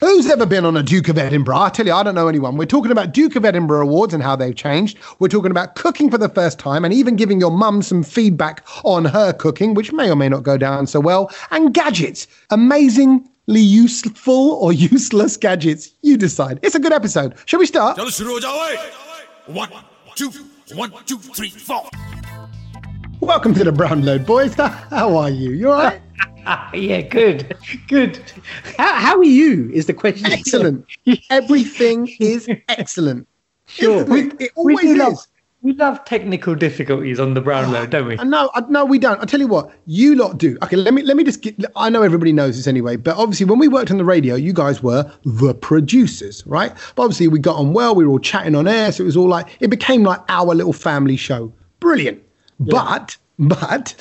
Who's ever been on a Duke of Edinburgh? I tell you, I don't know anyone. We're talking about Duke of Edinburgh awards and how they've changed. We're talking about cooking for the first time and even giving your mum some feedback on her cooking, which may or may not go down so well. And gadgets, amazingly useful or useless gadgets. You decide. It's a good episode. Shall we start? One, two, one, two, three, four. Welcome to the Brown Lounge, boys. How are you? You all right? Ah, yeah, good, good. How, how are you? Is the question. Excellent. Everything is excellent. Sure. It, it We always do is. love, we love technical difficulties on the Brown Lounge, don't we? No, no, we don't. I tell you what, you lot do. Okay, let me let me just get. I know everybody knows this anyway, but obviously when we worked on the radio, you guys were the producers, right? But obviously we got on well. We were all chatting on air, so it was all like it became like our little family show. Brilliant. But but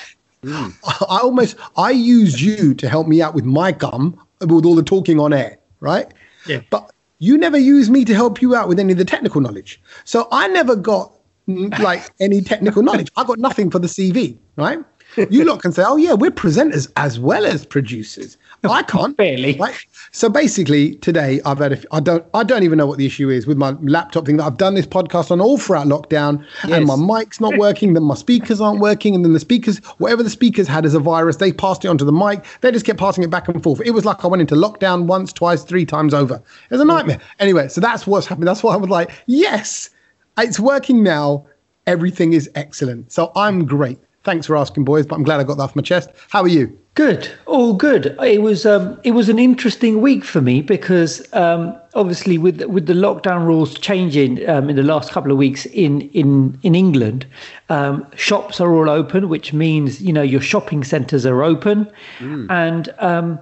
I almost I used you to help me out with my gum with all the talking on air, right? Yeah. But you never used me to help you out with any of the technical knowledge. So I never got mm, like any technical knowledge. I got nothing for the CV, right? You lot can say, "Oh yeah, we're presenters as well as producers." I can't. Barely. Right? So basically, today I've had. A, I don't. I don't even know what the issue is with my laptop thing. That I've done this podcast on all throughout lockdown, and my mic's not working. Then my speakers aren't working, and then the speakers, whatever the speakers had as a virus, they passed it onto the mic. They just kept passing it back and forth. It was like I went into lockdown once, twice, three times over. It was a nightmare. Anyway, so that's what's happened. That's why I was like, yes, it's working now. Everything is excellent. So I'm great. Thanks for asking, boys. But I'm glad I got that off my chest. How are you? Good, all good. It was um, it was an interesting week for me because um, obviously with with the lockdown rules changing um, in the last couple of weeks in in in England, um, shops are all open, which means you know your shopping centres are open, and um,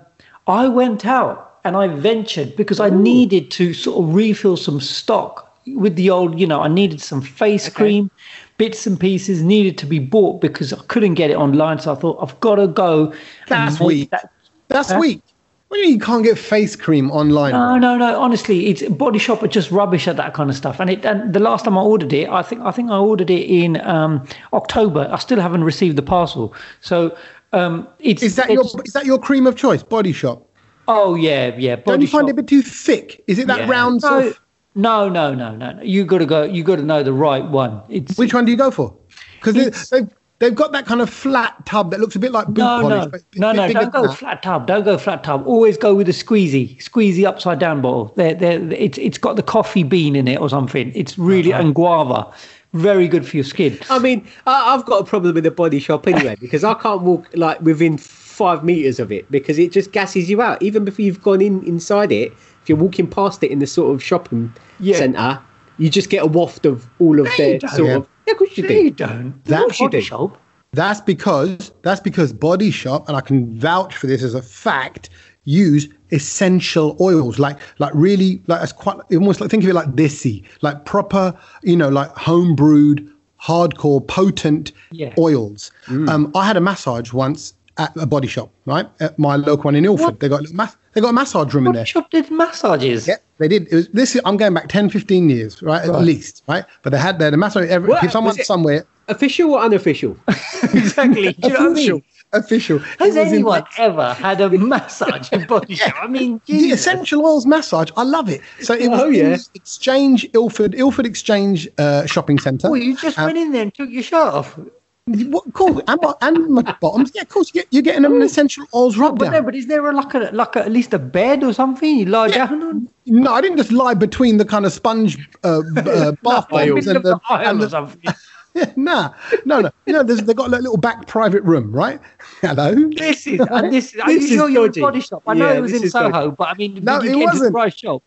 I went out and I ventured because I needed to sort of refill some stock with the old, you know, I needed some face cream, bits and pieces needed to be bought because I couldn't get it online. So I thought I've got to go. That's weak. that- That's Huh? weak. What do you mean you can't get face cream online? No, no, no. Honestly, it's Body Shop are just rubbish at that kind of stuff. And it and the last time I ordered it, I think I think I ordered it in um, October. I still haven't received the parcel. So um, it's Is that your is that your cream of choice? Body Shop. Oh yeah, yeah. Body Don't you find it a bit too thick? Is it that Yeah. round sort of? No, no, no, no. no. You got to go. You got to know the right one. It's Which one do you go for? Because they've they've got that kind of flat tub that looks a bit like boot no, polish. no, no, no. Don't go that. flat tub. Don't go flat tub. Always go with a squeezy, squeezy upside down bottle. They're, they're, it's it's got the coffee bean in it or something. It's really Uh-huh. and guava. Very good for your skin. I mean, I, I've got a problem with the body shop anyway because I can't walk like within five meters of it because it just gasses you out. Even before you've gone in inside it, if you're walking past it in the sort of shopping Yeah. centre, you just get a waft of all of you their sort Yeah. of. Yeah, of course you No, you do. don't. That- Not Of course you Body do. Shop. That's because that's because Body Shop, and I can vouch for this as a fact, use essential oils like like really like it's quite almost like think of it like desi, like proper, you know, like home brewed, hardcore, potent Yeah. oils. Um, I had a massage once at a Body Shop, right? At my local one in Ilford. What? They got a mas- they got a massage room in there. Shop did massages. Yeah, they did. It was this. I'm going back 10, 15 years, right? At least, right? But they had had a massage. Every, What? if someone somewhere Official or unofficial? exactly. Do you know what I official, mean? official. Has in, anyone like, ever had a massage in Body Shop? I mean, the essential oils massage. I love it. So it was Oh, yeah. Exchange Ilford Ilford Exchange uh, shopping centre. Well, you just Um, went in there and took your shirt off. What, cool. And and my bottoms. Yeah, of course. You get, you're getting them an essential oils rub But no, but is there a, like a like a, at least a bed or something you lie down on? No, I didn't just lie between the kind of sponge uh, uh, bath In the and the, the and or the something. nah, no, no, you know, they've got a little back private room, right? Hello. This is and this. This you is sure you're in dodgy. Body Shop? I know Yeah, it was in Soho, dodgy. but I mean, No, it you get into wasn't. right shop?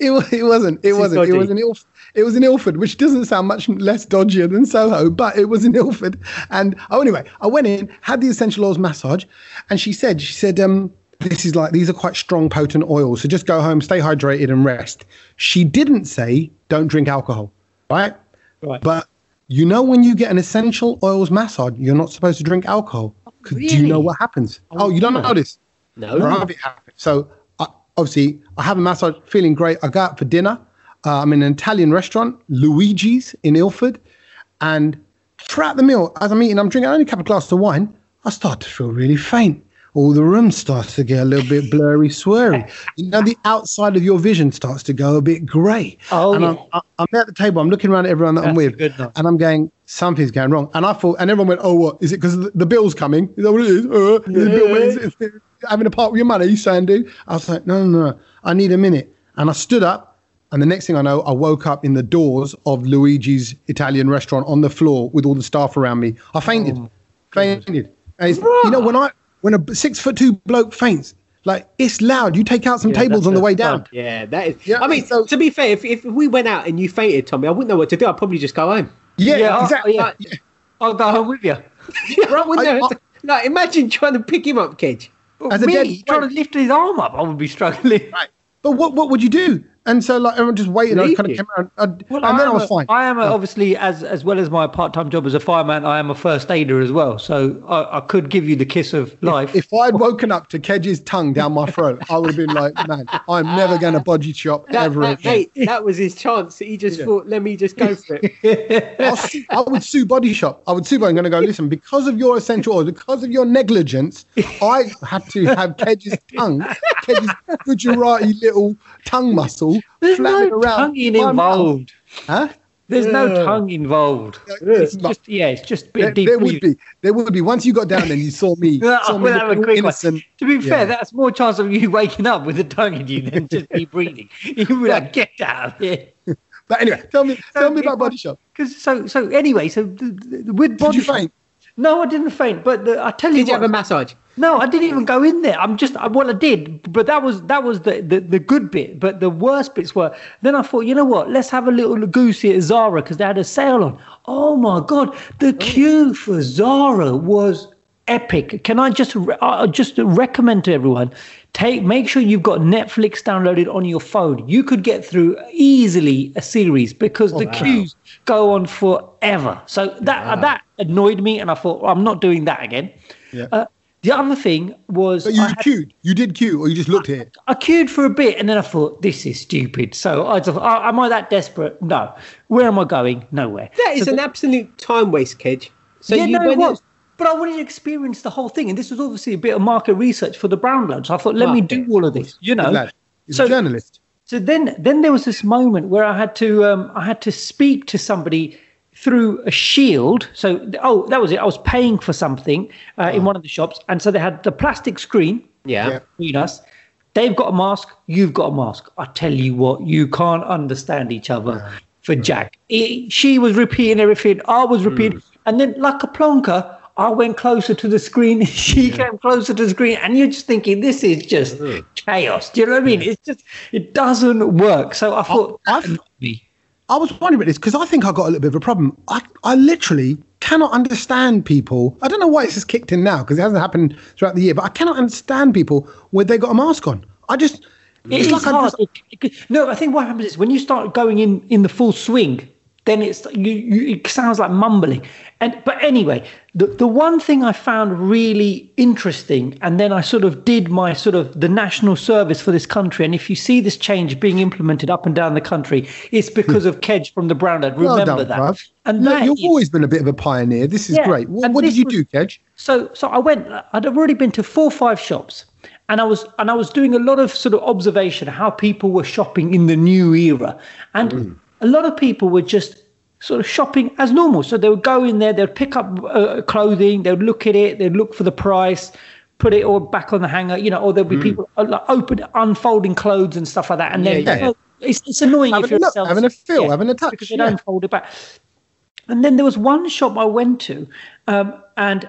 It, it wasn't. It is wasn't. It was in Ilf- It was in Ilford, which doesn't sound much less dodgier than Soho, but it was in Ilford. And oh, anyway, I went in, had the essential oils massage, and she said, she said, um, this is like these are quite strong, potent oils. So just go home, stay hydrated, and rest. She didn't say don't drink alcohol, right? Right. But you know, when you get an essential oils massage, you're not supposed to drink alcohol. 'Cause Do you know what happens? Oh, you don't know this? No. Right, it happened. So I, obviously, I have a massage, feeling great. I go out for dinner. Uh, I'm in an Italian restaurant, Luigi's in Ilford, and throughout the meal, as I'm eating, I'm drinking only a couple of glasses of wine. I start to feel really faint. all the room starts to get a little bit blurry, swirly. You know, the outside of your vision starts to go a bit grey. Oh, and yeah. I'm, I'm at the table. I'm looking around at everyone that I'm with, and I'm going, something's going wrong. And I thought, and everyone went, oh, what is it? Because the, the bill's coming. Is that what it is? Uh, is the bill, is it, having a part with your money, Sandy? I was like, no, no, no. I need a minute. And I stood up. And the next thing I know, I woke up in the doors of Luigi's Italian restaurant on the floor with all the staff around me. I fainted, Oh, fainted. And it's, you know, when I when a six foot two bloke faints, like it's loud. You take out some Yeah, tables on the way thud. down. Yeah, that is. Yeah, I mean, so- to be fair, if, if we went out and you fainted, Tommy, I wouldn't know what to do. I'd probably just go home. Yeah, Yeah, exactly. yeah. I'll go home with you. I wouldn't I- know. I- like, imagine trying to pick him up, Kedge. As a Me dead- trying to lift his arm up, I would be struggling. Right. But what what would you do? And so like everyone just waited. I Leave kind of you. came around, I'd- Well, and then I am was a- fine. I am a, obviously as as well as my part-time job as a fireman. I am a first aider as well, so I, I could give you the kiss of life. If I'd woken up to Kedge's tongue down my throat, I would have been like, man, I'm never going to body shop That, ever that, again. mate, that was his chance. He just thought, let me just go for it. I'll sue, I would sue Body Shop. I would sue. I'm going to go. Listen, because of your essential oils, because of your negligence, I had to have Kedge's tongue, Kedge's Gujarati little tongue muscle There's flapping no around. tongue my mouth. involved. Huh? There's no tongue involved. It's just yeah, it's just a bit There, deep. there would be. There would be. Once you got down and you saw me, Yeah, saw me have a looking quick one. innocent. To be Yeah. fair, that's more chance of you waking up with a tongue in you than just me breathing. You would like get out of here. But anyway, tell me, tell me about was- Body Shop. Because so so anyway, so th- th- with Did body you Shop- faint? No, I didn't faint. But the, I tell you Did you what, have a massage? No, I didn't even go in there. I'm just I- well, I did, but that was that was the, the the good bit. But the worst bits were then I thought, you know what? Let's have a little goosey at Zara because they had a sale on. Oh my god, the queue for Zara was epic. Can I just re- uh, just recommend to everyone? Take make sure you've got Netflix downloaded on your phone. You could get through easily a series because the queues go on forever. So that that annoyed me, and I thought I'm not doing that again. Yeah. Uh, the other thing was But you I, had- queued. You did queue, or you just looked at it. I queued for a bit and then I thought, this is stupid. So I just, oh, am I that desperate? No. Where am I going? Nowhere. That is So an absolute time waste, Kedge. So yeah, you no, it went was. But I wanted to experience the whole thing. And this was obviously a bit of market research for the Brown Lounge. So I thought, let me do all of this, you know. Good. He's So- a journalist. So then, then there was this moment where I had to, um, I had to speak to somebody through a shield. So, oh, that was it. I was paying for something uh, in ah. one of the shops, and so they had the plastic screen Yeah. Yeah. between us. They've got a mask. You've got a mask. I tell you what, you can't understand each other ah. for Jack. He- she was repeating everything. I was repeating, mm. and then like a plonker. I went closer to the screen. She came closer to the screen, and you're just thinking, this is just chaos. Do you know what I mean? It's just, it doesn't work. So I thought, I've- that annoyed me. I was wondering about this because I think I got a little bit of a problem. I, I literally cannot understand people. I don't know why it's just kicked in now because it hasn't happened throughout the year, but I cannot understand people where they got a mask on. I just, It it's like hard. just, no, I think what happens is when you start going in in the full swing, then it's you, you it sounds like mumbling. And but anyway, the the one thing I found really interesting, and then I sort of did my sort of the national service for this country. And if you see this change being implemented up and down the country, it's because hmm. of Kedge from the Brown Lad. well Remember done, that. bruv. And Look, that you've is- always been a bit of a pioneer. This is Yeah, great. What, what did you was- do, Kedge? So so I went. I'd already been to four or five shops, and I was and I was doing a lot of sort of observation of how people were shopping in the new era, and hmm. A lot of people were just sort of shopping as normal. So they would go in there, they'd pick up uh, clothing, they'd look at it, they'd look for the price. Put it all back on the hanger, you know, or there'd be people uh, like open, unfolding clothes and stuff like that, and then Yeah, yeah. oh, it's, it's annoying Having if you're a look, having a feel, having a touch, because they yeah. don't fold it back. And then there was one shop I went to, um, and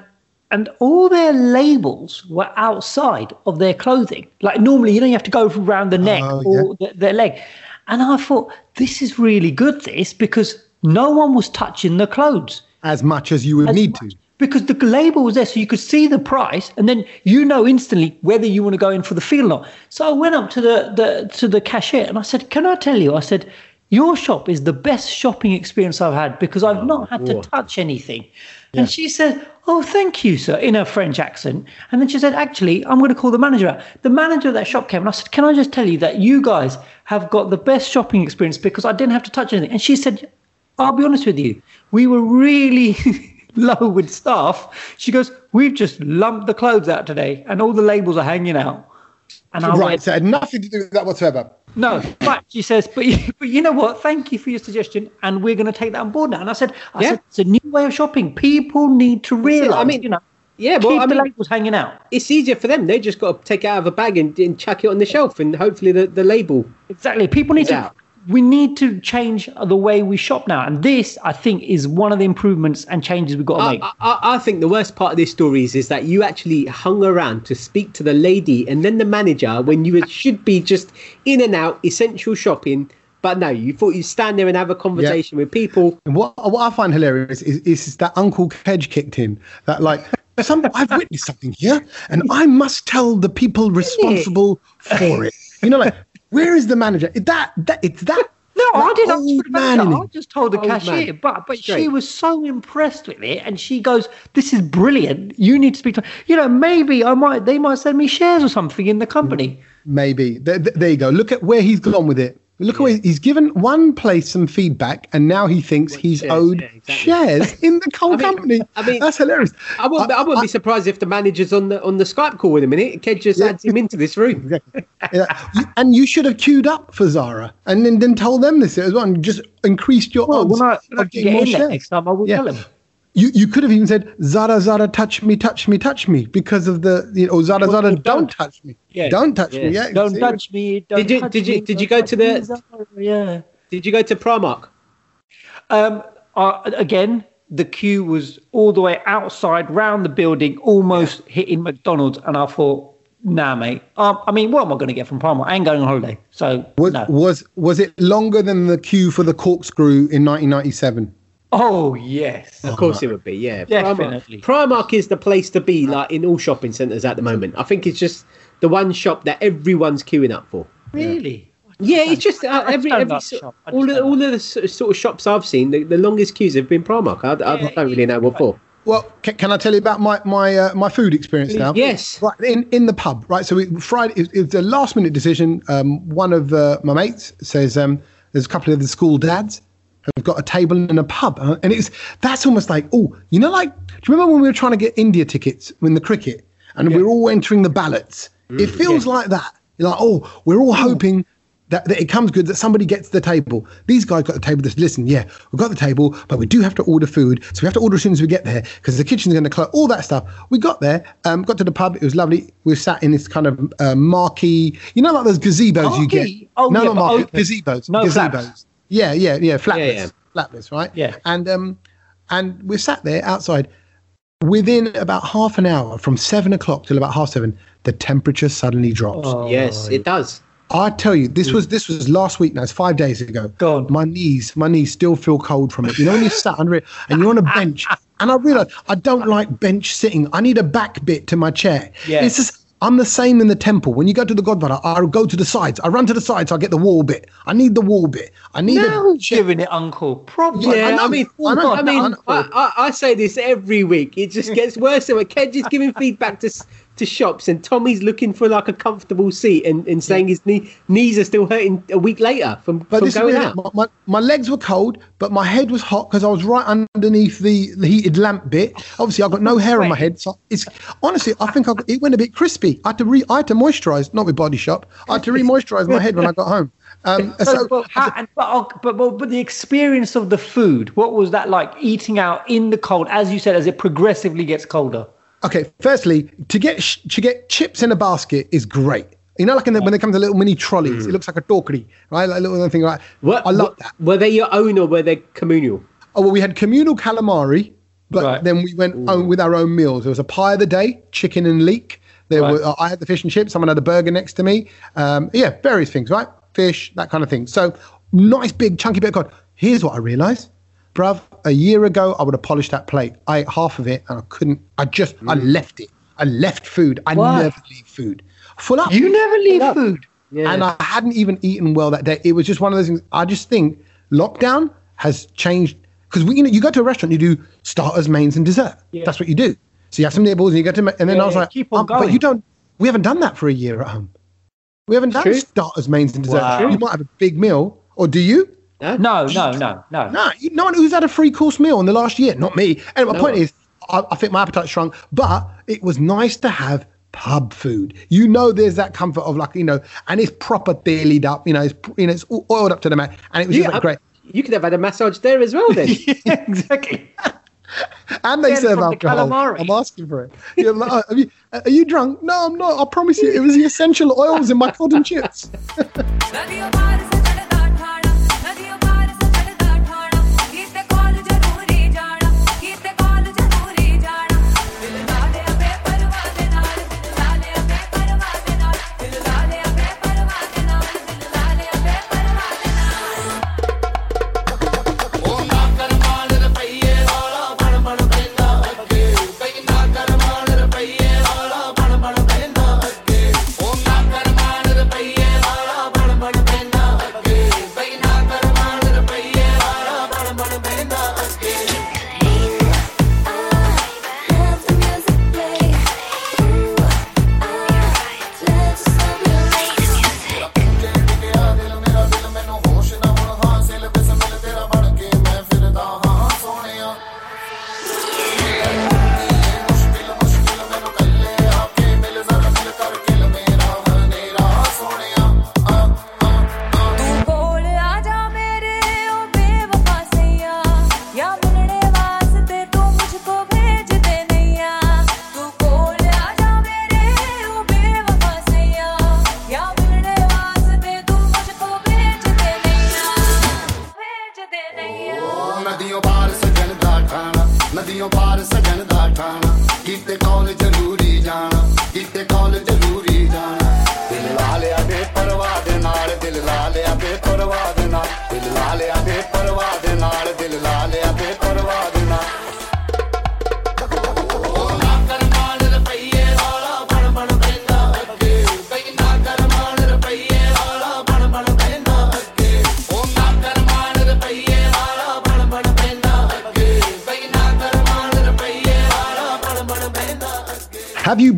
and all their labels were outside of their clothing. Like normally, you know, you have to go around the neck Oh, or the, their leg. And I thought this is really good. This because no one was touching the clothes As much as you would as need much- to. because the label was there, so you could see the price, and then you know instantly whether you want to go in for the feel or not. So I went up to the, the to the cashier and I said, "Can I tell you?" I said, "Your shop is the best shopping experience I've had because I've oh, not had to touch anything." And she said, "Oh, thank you, sir," in her French accent. And then she said, "Actually, I'm going to call the manager out." The manager of that shop came and I said, "Can I just tell you that you guys have got the best shopping experience because I didn't have to touch anything?" And she said, "I'll be honest with you, we were really." low with staff. She goes, "We've just lumped the clothes out today, and all the labels are hanging out." And I right, went, so nothing to do with that whatsoever. no, but she says, but you, but you know what? Thank you for your suggestion, and we're going to take that on board now. And I said, I Yeah. said, it's a new way of shopping. People need to realise, I mean, you know, Yeah, keep well, I the mean, labels hanging out. it's easier for them. They just got to take it out of a bag and, and chuck it on the shelf, and hopefully the, the label. Exactly. People need to. We need to change the way we shop now, and this, I think, is one of the improvements and changes we've got to I, make. I, I think the worst part of this story is, is that you actually hung around to speak to the lady and then the manager when you should be just in and out, essential shopping. But no, you thought you'd stand there and have a conversation with people. And what what I find hilarious is, is that Uncle Kedge kicked in. That like some I've witnessed something here, and I must tell the people responsible for it. You know, like where is the manager? That that it's that. No, I didn't ask for the I just told the Old cashier, man. but but she was so impressed with it, and she goes, "This is brilliant. You need to speak to you know maybe I might they might send me shares or something in the company." Maybe there there you go. Look at where he's gone with it. Look at where he's given one place some feedback, and now he thinks he's shares, owed yeah, exactly. shares in the coal I mean- company. I mean- that's hilarious. I wouldn't, I, wouldn't be surprised if the manager's on the on the Skype call with him in it. Ked just adds him into this room. Yeah. And you should have queued up for Zara and then, then told them this as well and just increased your Well, odds when I, when of can getting get more in shares. next time, I will Yeah. tell him. You you could have even said Zara Zara touch me touch me touch me because of the you know Zara Well, Zara don't, don't. touch me Yeah. don't touch me Yeah. yeah Don't see? touch me. Don't Did you- touch did you- me, did you go to the- Zara, Yeah. Did you go to Primark? Um, uh, again, the queue was all the way outside, round the building, almost hitting McDonald's, and I thought, nah, mate. Um, I mean, what am I going to get from Primark? I ain't going on holiday, so was, no. was was it longer than the queue for the corkscrew in 1997 Oh yes. Of course it would be, yeah. Definitely. Primark, Primark is the place to be, like in all shopping centres at the moment. I think it's just the one shop that everyone's queuing up for. Really? Yeah, it's just uh, I every every so- shop. I all of, all of the s- sort of shops I've seen, the, the longest queues have been Primark. I, I Yeah, don't really know what for. well can, can I tell you about my my uh, my food experience now Yes. Right in, in the pub, right? So it, Friday, it, it was a last minute decision. Um, one of uh, my mates says um, there's a couple of the school dads who've got a table in a pub, uh, and it's that's almost like oh, you know, like do you remember when we were trying to get India tickets in the cricket, and we're all entering the ballots? it feels like that. You're like oh, we're all hoping. That, that it comes good that somebody gets the table. These guys got the table. Just listen, yeah, we've got the table, but we do have to order food, so we have to order as soon as we get there because the kitchen's going to close. All that stuff. We got there, um, got to the pub. It was lovely. We sat in this kind of uh, marquee, you know, like those gazebos you get. Oh, no, yeah, not but marquee, open. gazebos. No gazebos. flaps. Yeah, yeah, yeah, flapless, yeah. flapless, right? Yeah. And um, and we sat there outside. Within about half an hour, from seven o'clock till about half seven, the temperature suddenly drops. Oh, Yes, it does. I tell you, this was this was last week now. It's five days ago. Go on. My knees, my knees still feel cold from it. You know when you sat under it and you're on a bench, and I realised I don't like bench sitting. I need a back bit to my chair. Yeah. It's just I'm the same in the temple. When you go to the Godfather, I go to the sides. I run to the sides. I get the wall bit. I need the wall bit. I need Now chair. giving it Uncle proper. Yeah, I Yeah. I mean, I know. I mean, I. I, say this every week. It just gets worse. And Kedge is giving feedback to to shops, and Tommy's looking for like a comfortable seat and, and saying his knee, knees are still hurting a week later from, But from going out. My, my, my legs were cold, but my head was hot because I was right underneath the, the heated lamp bit. Obviously, I've got no hair on my head, so it's honestly, I think I, it went a bit crispy. I had to re, I had to moisturize, not with Body Shop. I had to re-moisturize my head when I got home. Um, So, but, how, oh, but, but but the experience of the food, what was that like? Eating out in the cold, as you said, as it progressively gets colder. Okay, firstly, to get sh- to get chips in a basket is great. You know, like in the, when they come to little mini trolleys, it looks like a dorkery, right? Like a little thing like What, I love what- that. Were they your own or were they communal? Oh well, we had communal calamari, but Right. then we went on with our own meals. There was a pie of the day, chicken and leek. There Right. were uh, I had the fish and chips. Someone had a burger next to me. Um, yeah, various things, right? Fish, that kind of thing. So nice big chunky bit of cod. Here's what I realised, bruv. A year ago, I would have polished that plate. I ate half of it and I couldn't. I just I left it. I left food. I Why? never leave food. Full up. You never leave up. food. Yeah. And I hadn't even eaten well that day. It was just one of those things. I just think lockdown has changed because you know, you go to a restaurant, you do starters, mains, and dessert. Yeah. That's what you do. So you have some nibbles, and you get to, and then Yeah, I was like, keep on um, but you don't. We haven't done that for a year at home. We haven't done True. starters, mains, and dessert. Wow. You might have a big meal, or do you? No? No, no, no, no. No, you- no one who's had a free course meal in the last year. Not me. And my No point one. is, I, I think my appetite shrunk, but it was nice to have pub food. You know, there's that comfort of like you know, and it's proper dailied up. You know, it's you know, it's all oiled up to the mat, and it was You, just like great. you could have had a massage there as well then. Yeah, exactly. And they Again, serve from the calamari. I'm asking for it. Yeah, I'm like, oh, have you, uh, are you drunk? No, I'm not. I promise you, it was the essential oils in my cod and chips.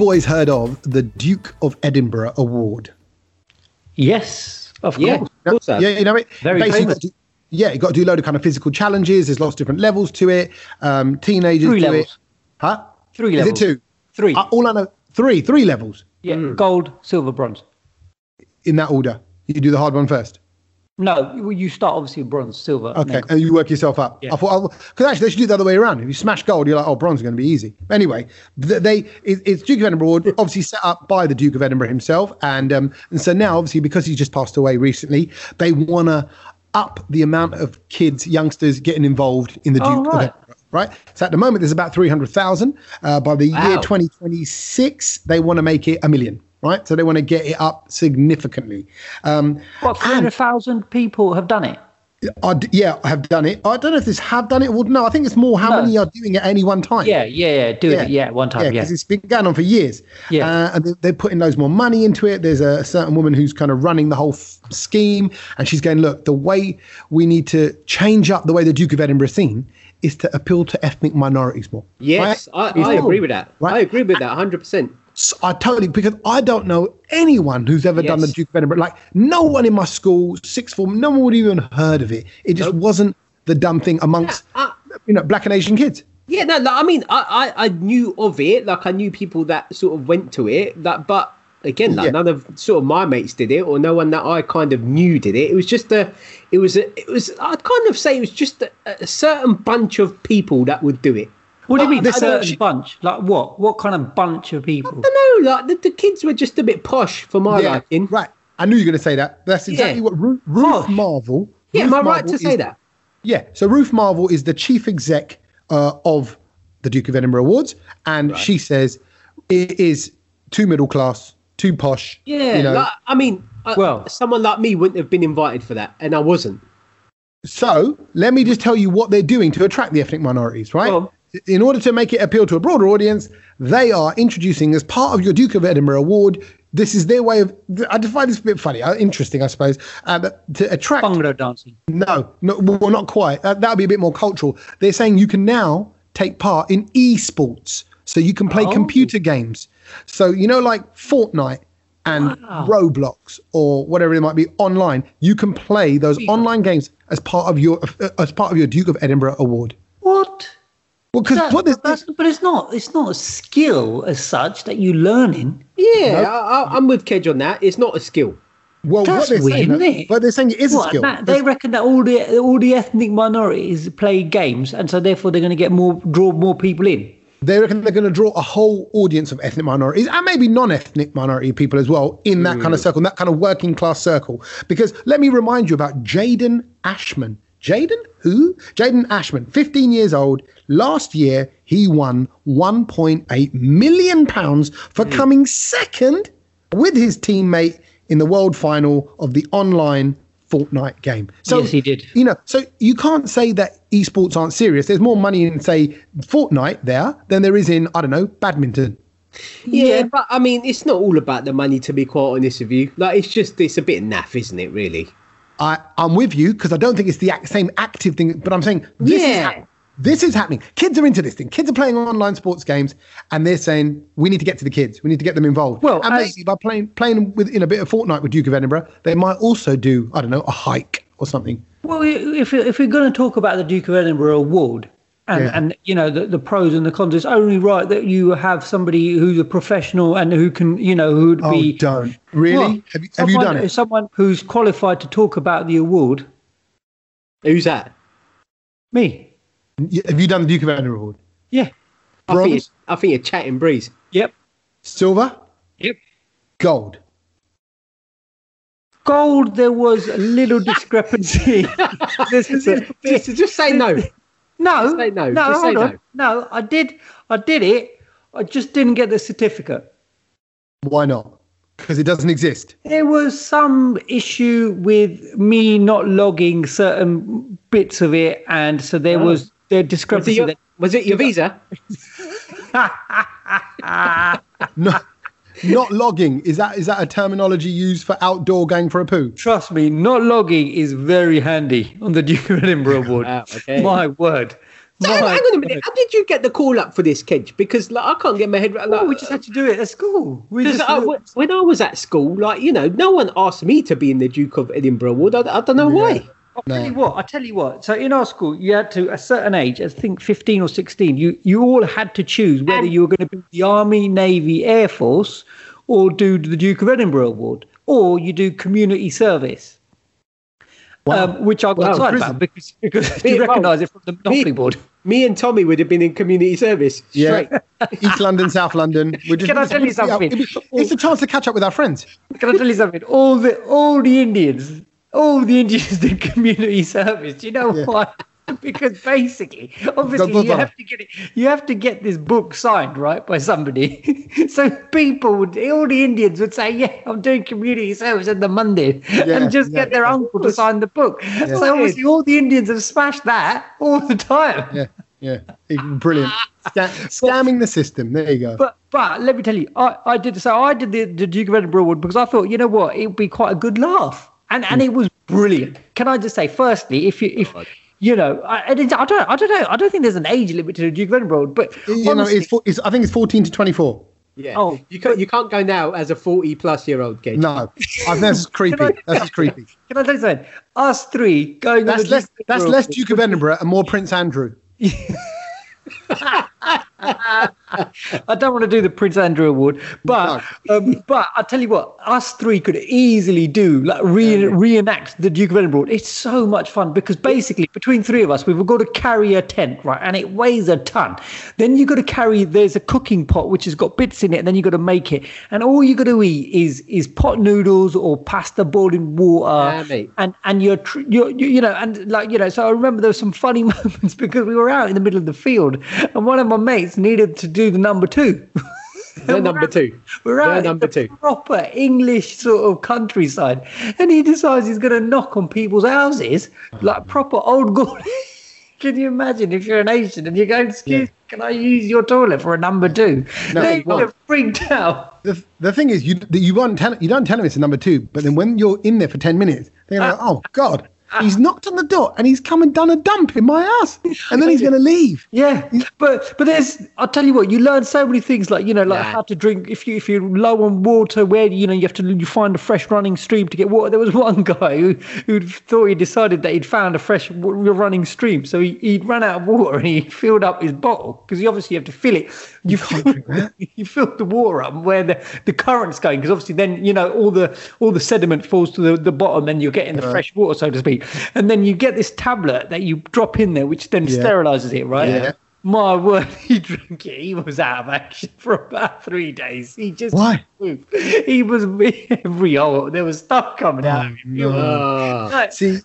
Have you boys heard of the Duke of Edinburgh Award? Yes, of Yeah. course. Of course, Yeah, you know it. Very famous. you got to- yeah, you got to do a load of kind of physical challenges. There's lots of different levels to it. Um, teenagers Three do levels. it. Huh? Three Is levels. it two? Three. Uh, all I know, three, three levels Yeah, gold, silver, bronze. in that order. You do the hard one first. No, you start obviously with bronze, silver. and Okay, then and you work yourself up. Yeah. I thought, because actually they should do it the other way around. If you smash gold, you're like, oh, bronze is going to be easy. Anyway, they it, it's Duke of Edinburgh Award, obviously set up by the Duke of Edinburgh himself, and um, and so now obviously because he's just passed away recently, they want to up the amount of kids, youngsters getting involved in the Oh, Duke of. Edinburgh. Right, so at the moment there's about three hundred thousand. Uh, by the year 2026, they want to make it a million. Right, so they want to get it up significantly. Um, What, 300,000 people have done it? I d- yeah, I have done it. I don't know if this have done it or no. I think it's more how No. many are doing it at any one time. Yeah, yeah, yeah. Do it, yeah, one time, yeah. because it's been going on for years. Yeah. uh, and they- they're putting loads more money into it. There's a certain woman who's kind of running the whole f- scheme, and she's going, "Look, the way we need to change up the way the Duke of Edinburgh is seen is to appeal to ethnic minorities more." Yes, Right? I, I agree with that. Right. I agree with that 100%. I totally because I don't know anyone who's ever done the Duke of Edinburgh. Like no one in my school, sixth form, no one would even heard of it. It just wasn't the dumb thing amongst Yeah, uh, you know black and Asian kids. Yeah, no, no I mean, I, I, I knew of it. Like, I knew people that sort of went to it. That, but again, like, Yeah. none of sort of my mates did it, or no one that I kind of knew did it. It was just a, it was, a, it was. I'd kind of say it was just a, a certain bunch of people that would do it. What do you mean, this certain actually- bunch? Like what? What kind of bunch of people? I don't know, like the, the kids were just a bit posh for my liking. right. I knew you were going to say that. That's exactly Yeah. what Ruth, Ruth Gosh. Marvell. Yeah, Ruth am I right Marvell to say that? Yeah. So Ruth Marvell is the chief exec uh, of the Duke of Edinburgh Awards, and she says it is too middle class, too posh. Yeah, You know, like, I mean, uh, Well- someone like me wouldn't have been invited for that, and I wasn't. So let me just tell you what they're doing to attract the ethnic minorities, right? Go on. In order to make it appeal to a broader audience, they are introducing as part of your Duke of Edinburgh Award. This is their way of. I find this a bit funny, uh, interesting, I suppose, uh, to attract. Bungalow dancing. No, no, well, not quite. Uh, that would be a bit more cultural. They're saying you can now take part in esports, so you can play Oh. computer games. So you know, like Fortnite, and Wow. Roblox or whatever it might be online, you can play those online games as part of your uh, as part of your Duke of Edinburgh award. What? Well, because what this, that's, but it's not. It's not a skill as such that you learn in. Yeah, I, I, I'm with Kedge on that. It's not a skill. well, That's what they're weird, saying, isn't it? but they're saying it is a skill. that- they reckon that all the all the ethnic minorities play games, and so therefore they're going to get more draw more people in. they reckon they're going to draw a whole audience of ethnic minorities and maybe non-ethnic minority people as well in that kind of mm. circle, in that kind of working class circle. Because let me remind you about Jaden Ashman. Jaden who? Jaden Ashman, 15 years old. Last year he won 1.8 million pounds for hmm. coming second with his teammate in the world final of the online Fortnite game. So Yes, he did. You know, so you can't say that esports aren't serious. There's more money in say Fortnite there than there is in I don't know badminton. Yeah, but I mean, it's not all about the money. To be quite honest with you, like it's just it's a bit naff, isn't it? Really? I I'm with you because I don't think it's the ac- same active thing. But I'm saying this is Yeah. this is happening. Kids are into this thing. Kids are playing online sports games, and they're saying we need to get to the kids. We need to get them involved. Well, and as- maybe by playing playing with in a bit of Fortnite with Duke of Edinburgh, they might also do I don't know a hike or something. Well, if if we're going to talk about the Duke of Edinburgh Award and Yeah. and you know the, the pros and the cons, it's only right that you have somebody who's a professional and who can you know who would Oh, be don't really? Well, have you, have you someone- done it? Someone who's qualified to talk about the award. Who's that? Me. Have you done the Duke of Edinburgh award? Yeah. I think, Bronze, it's, I think you're chatting breeze. Yep. silver, Yep. gold. Gold. There was a little discrepancy. There's a little Just, just say no. No, Just no, no, just say hold on. no. I did, I did it. I just didn't get the certificate. Why not? Because it doesn't exist. There was some issue with me not logging certain bits of it, and so there Oh. was the Was it discrepancy. your, was it your visa? No, not logging is that is that a terminology used for outdoor going for a poo? trust me, not logging is very handy on the Duke of Edinburgh Award. Wow, ah, okay. My word. So, My hang, hang on a minute. word. How did you get the call up for this, Kedge? Because like, I can't get my head around. Like, Oh, we just had to do it at school. We just, I- when- when I was at school, like you know, no one asked me to be in the Duke of Edinburgh Award. I, I don't know why. I'll tell you what. I tell you what. So in our school, you had to a certain age, I think fifteen or sixteen. You you all had to choose whether you were going to be the Army, Navy, Air Force, or do the Duke of Edinburgh Award, or you do community service. Um, which I got Wow, excited prison. about because because Me- you well, recognise it from the Monopoly me- board. Me and Tommy would have been in community service. Yeah, Straight. East London, South London. Just, Can I tell you something? It's a chance to catch up with our friends. Can I tell you something? All the all the Indians, all the Indians did community service. Do you know Yeah. why? Because basically, obviously, you have to get it. You have to get this book signed, right, by somebody. so people would, all the Indians would say, "Yeah, I'm doing community service on the Monday," and just yeah. get their uncle to sign the book. So obviously, all the Indians have smashed that all the time. Yeah, yeah, brilliant. Sca- scamming the system. There you go. But but let me tell you, I, I did so I did the, the Duke of Edinburgh Award because I thought, you know what, it would be quite a good laugh. And and it was brilliant. Can I just say, firstly, if you if you know, I, I don't I don't know, I don't think there's an age limit to the Duke of Edinburgh Award, but you know, it's, four- it's I think it's fourteen to twenty four. Yeah. Oh, you can't you can't go now as a forty plus year old Kedge. No, uh, I think that's creepy. That's just creepy. Can I tell you something? Us three going That's on the less. Duke That's Edinburgh less Duke of Edinburgh and more Prince Andrew. I don't want to do the Prince Andrew Award, but um, but I tell you what, us three could easily do like re- reenact the Duke of Edinburgh. It's so much fun because basically between three of us, we've got to carry a tent, right, and it weighs a ton. Then you've got to carry. There's a cooking pot which has got bits in it, and then you've got to make it, and all you've got to eat is is pot noodles or pasta boiled in water, Yeah, and and you're, tr- you're you, you know and like you know so i remember there were some funny moments because we were out in the middle of the field and one of my mates needed to do the number two The number two. we're out in number the two. proper english sort of countryside and he decides he's going to knock on people's houses like proper old gold can you imagine if you're an asian and you go excuse me, can i use your toilet for a number two No, they would have freaked out The, the thing is, you you won't tell you don't tell them it's a number two, but then when you're in there for ten minutes, they're like, uh, oh god. He's knocked on the door and he's come and done a dump in my ass and then he's going to leave. Yeah, but but there's I'll tell you what you learn so many things like you know like Yeah. how to drink if you if you're low on water where you know you have to you find a fresh running stream to get water. There was one guy who who thought he decided that he'd found a fresh running stream, so he he ran out of water and he filled up his bottle because you obviously have to fill it. You fill, you fill the water up where the, the current's going because obviously then you know all the all the sediment falls to the, the bottom and you're getting the fresh water so to speak, and then you get this tablet that you drop in there which then Yeah. sterilizes it, right? Yeah. My word, he drank it. He was out of action for about three days. He just Why? He was every hole. There was stuff coming out. of him. It Ah. Like, See,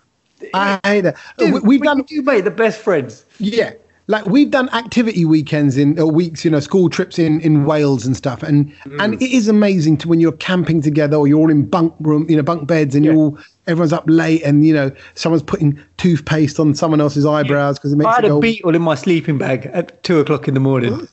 I hate that. dude, We- We've we done do mate the best friends. Yeah. Like we've done activity weekends in or weeks, you know, school trips in in Wales and stuff, and mm. and it is amazing to when you're camping together or you're all in bunk room, you know, bunk beds, and you're all everyone's up late, and you know, someone's putting toothpaste on someone else's eyebrows because it makes I had it a go. beetle in my sleeping bag at two o'clock in the morning.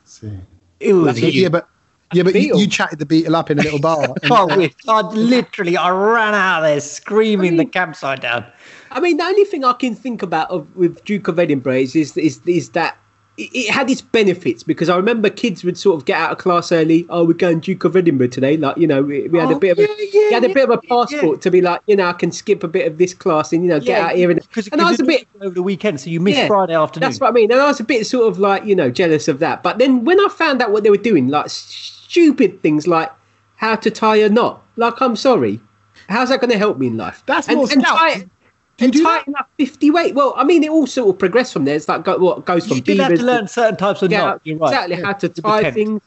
It was yeah, huge. but yeah, but you, you chatted the beetle up in a little bar. and- I. Literally, I ran out of there screaming the campsite down. I mean, the only thing I can think about of, with Duke of Edinburgh is is is, is that it, had its benefits because I remember kids would sort of get out of class early. Oh, we're going Duke of Edinburgh today. Like you know, we, we had a Oh, bit of a yeah, yeah, had a bit of a yeah, passport to be like, you know, I can skip a bit of this class and you know get out here and because and I was a bit over the weekend, so you missed Yeah, Friday afternoon. That's what I mean. And I was a bit sort of like, you know, jealous of that. But then when I found out what they were doing, like stupid things like how to tie a knot, like, I'm sorry, how's that going to help me in life? That's and, more and scout. tie, Do and tighten up 50 weight. Well, I mean, it all sort of progressed from there. It's like go, what goes from you did have to learn certain types of yeah, knots. You're right. exactly how to tie things.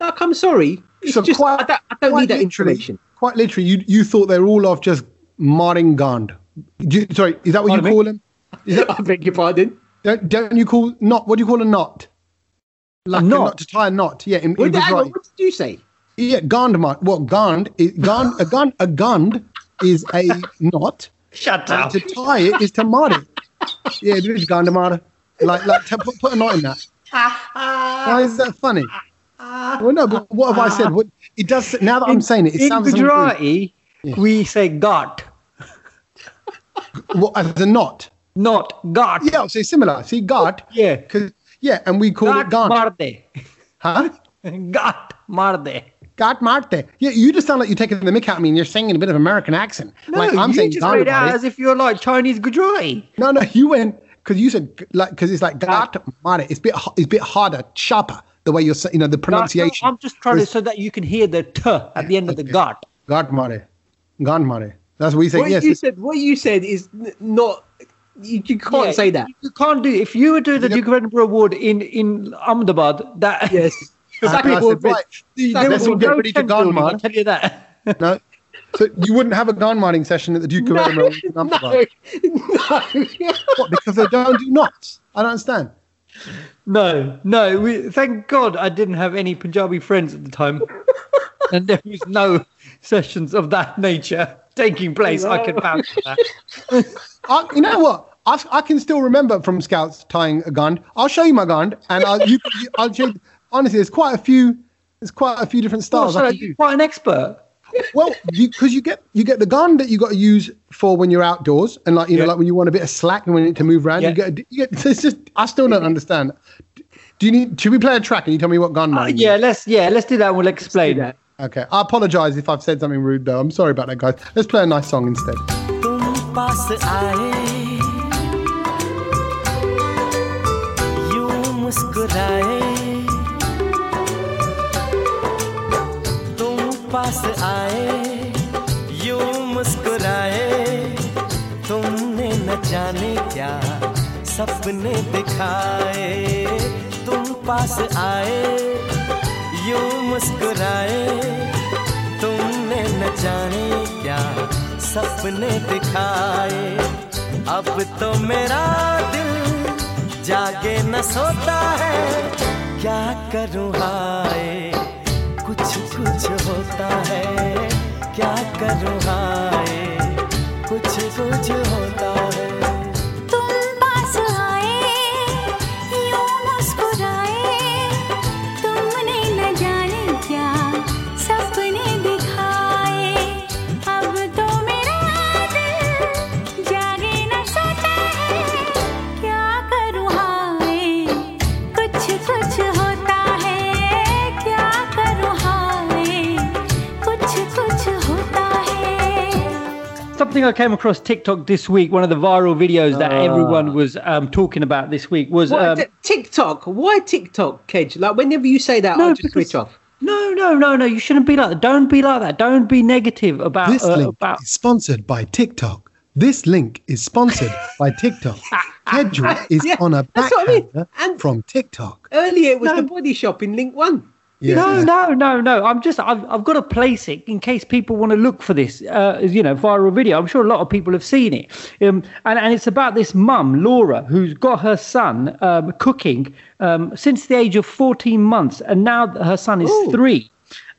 Like, I'm sorry. It's So just, quite- I don't, I don't need that information. Quite literally, you you thought they were all off just Maringand. You- Sorry, is that what Pardon you me? call them? Is that, I beg your pardon. don't, don't you call knot? What do you call a knot? Like a knot? knot to tie a knot. Yeah, in, What, hang what did you say? Yeah, gand. What gand is gand? A gand a gand is a knot, Shut and up. to tie it is to it. Yeah, it is gand knot. Like like to put, put a knot in that. Why is that funny? Well, no, but what have I said? What it does now that I'm saying it, it in sounds rude. Gujarati, we say got, What, as a knot. not got. Yeah, so it's similar. See, gard. Yeah. Cause yeah, and we call it Got gand. marde. Huh? Got marde. Gard marte. Yeah, you just sound like you're taking the mick out of me and you're singing a bit of American accent. No, like I'm you saying just read out as if you're like Chinese Gujarati. No, no, you went because you said like because it's like gard marte. It's a bit it's a bit harder, sharper the way you're saying, you know, the No, pronunciation. I'm just trying to so that you can hear the t at the end of the got. Gard marte. Gand marte. That's what we say. What yes. you said, what you said is n- not. You, you can't Yeah, say that. You can't do if you were doing the Yeah. Duke of Edinburgh Award in in Ahmedabad. That Yes. I- I people said, right, there let's would all get no ready to gone, building. I'll tell you that. No. So you wouldn't have a gun mining session at the Duke of Edinburgh. in no, no. What? Because they don't do knots. I don't understand. No, no. We, thank God I didn't have any Punjabi friends at the time, and there was no sessions of that nature taking place. I can vouch for that. I, you know what? I, I can still remember from Scouts tying a gun. I'll show you my gun, and I'll, you, I'll show you, honestly, there's quite a few. There's quite a few different Oh, styles so I can you're do. quite an expert. Well, because you, get you get the gun that you got to use for when you're outdoors, and like you know, Yeah. like when you want a bit of slack and when you need to move around, Yeah. you get. You get it's just I still don't understand. Do you need? Should we play a track and you tell me what gun? Uh, mine yeah, let's yeah, let's do that. and We'll explain that. Okay. I apologize if I've said something rude though. I'm sorry about that, guys. Let's play a nice song instead. तुम पास आए यूं मुस्कुराए पास आए, यूँ मुस्कुराए, तुमने न जाने क्या सपने दिखाए। तुम पास आए, यूँ मुस्कुराए, तुमने न जाने क्या सपने दिखाए। अब तो मेरा दिल जागे न सोता है, क्या करूँ हाय? कुछ कुछ होता है क्या करूँ हाय? कुछ कुछ है something I came across TikTok this week. One of the viral videos that everyone was um, talking about this week was What, um, t- TikTok? Why TikTok, Kedge? Like whenever you say that, No, I'll just because- switch off. no, no, no, no. You shouldn't be like that. Don't be like that. Don't be negative about This uh, link about. is sponsored by TikTok. This link is sponsored by TikTok. Kedgel is Yeah, on a that's what I mean. And- from TikTok. Earlier it was No. the body shop in link one. Yeah. No, no, no, no. I'm just, I've, I've got to place it in case people want to look for this, uh, you know, viral video. I'm sure a lot of people have seen it. Um, and, and it's about this mum, Laura, who's got her son um, cooking um, since the age of 14 months. And now her son is Ooh. three.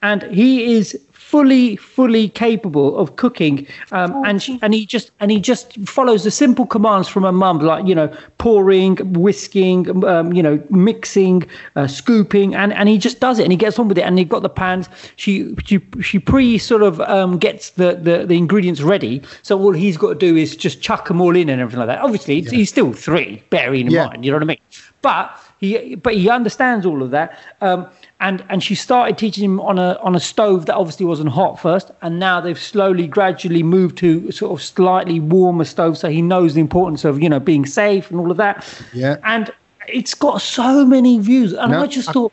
And he is fully, fully capable of cooking. Um, and, she, and he just, and he just follows the simple commands from her mum, like, you know, pouring, whisking, um, you know, mixing, uh, scooping, and, and he just does it and he gets on with it. And he got the pans. She she she pre sort of um, gets the, the the ingredients ready. So all he's got to do is just chuck them all in and everything like that. Obviously, it's he's still three, bearing in Yeah. mind. You know what I mean? But he but he understands all of that. Um, and and she started teaching him on a on a stove that obviously wasn't hot first, and now they've slowly, gradually moved to sort of slightly warmer stove, so he knows the importance of you know being safe and all of that. Yeah. And it's got so many views, and No, I just I- thought,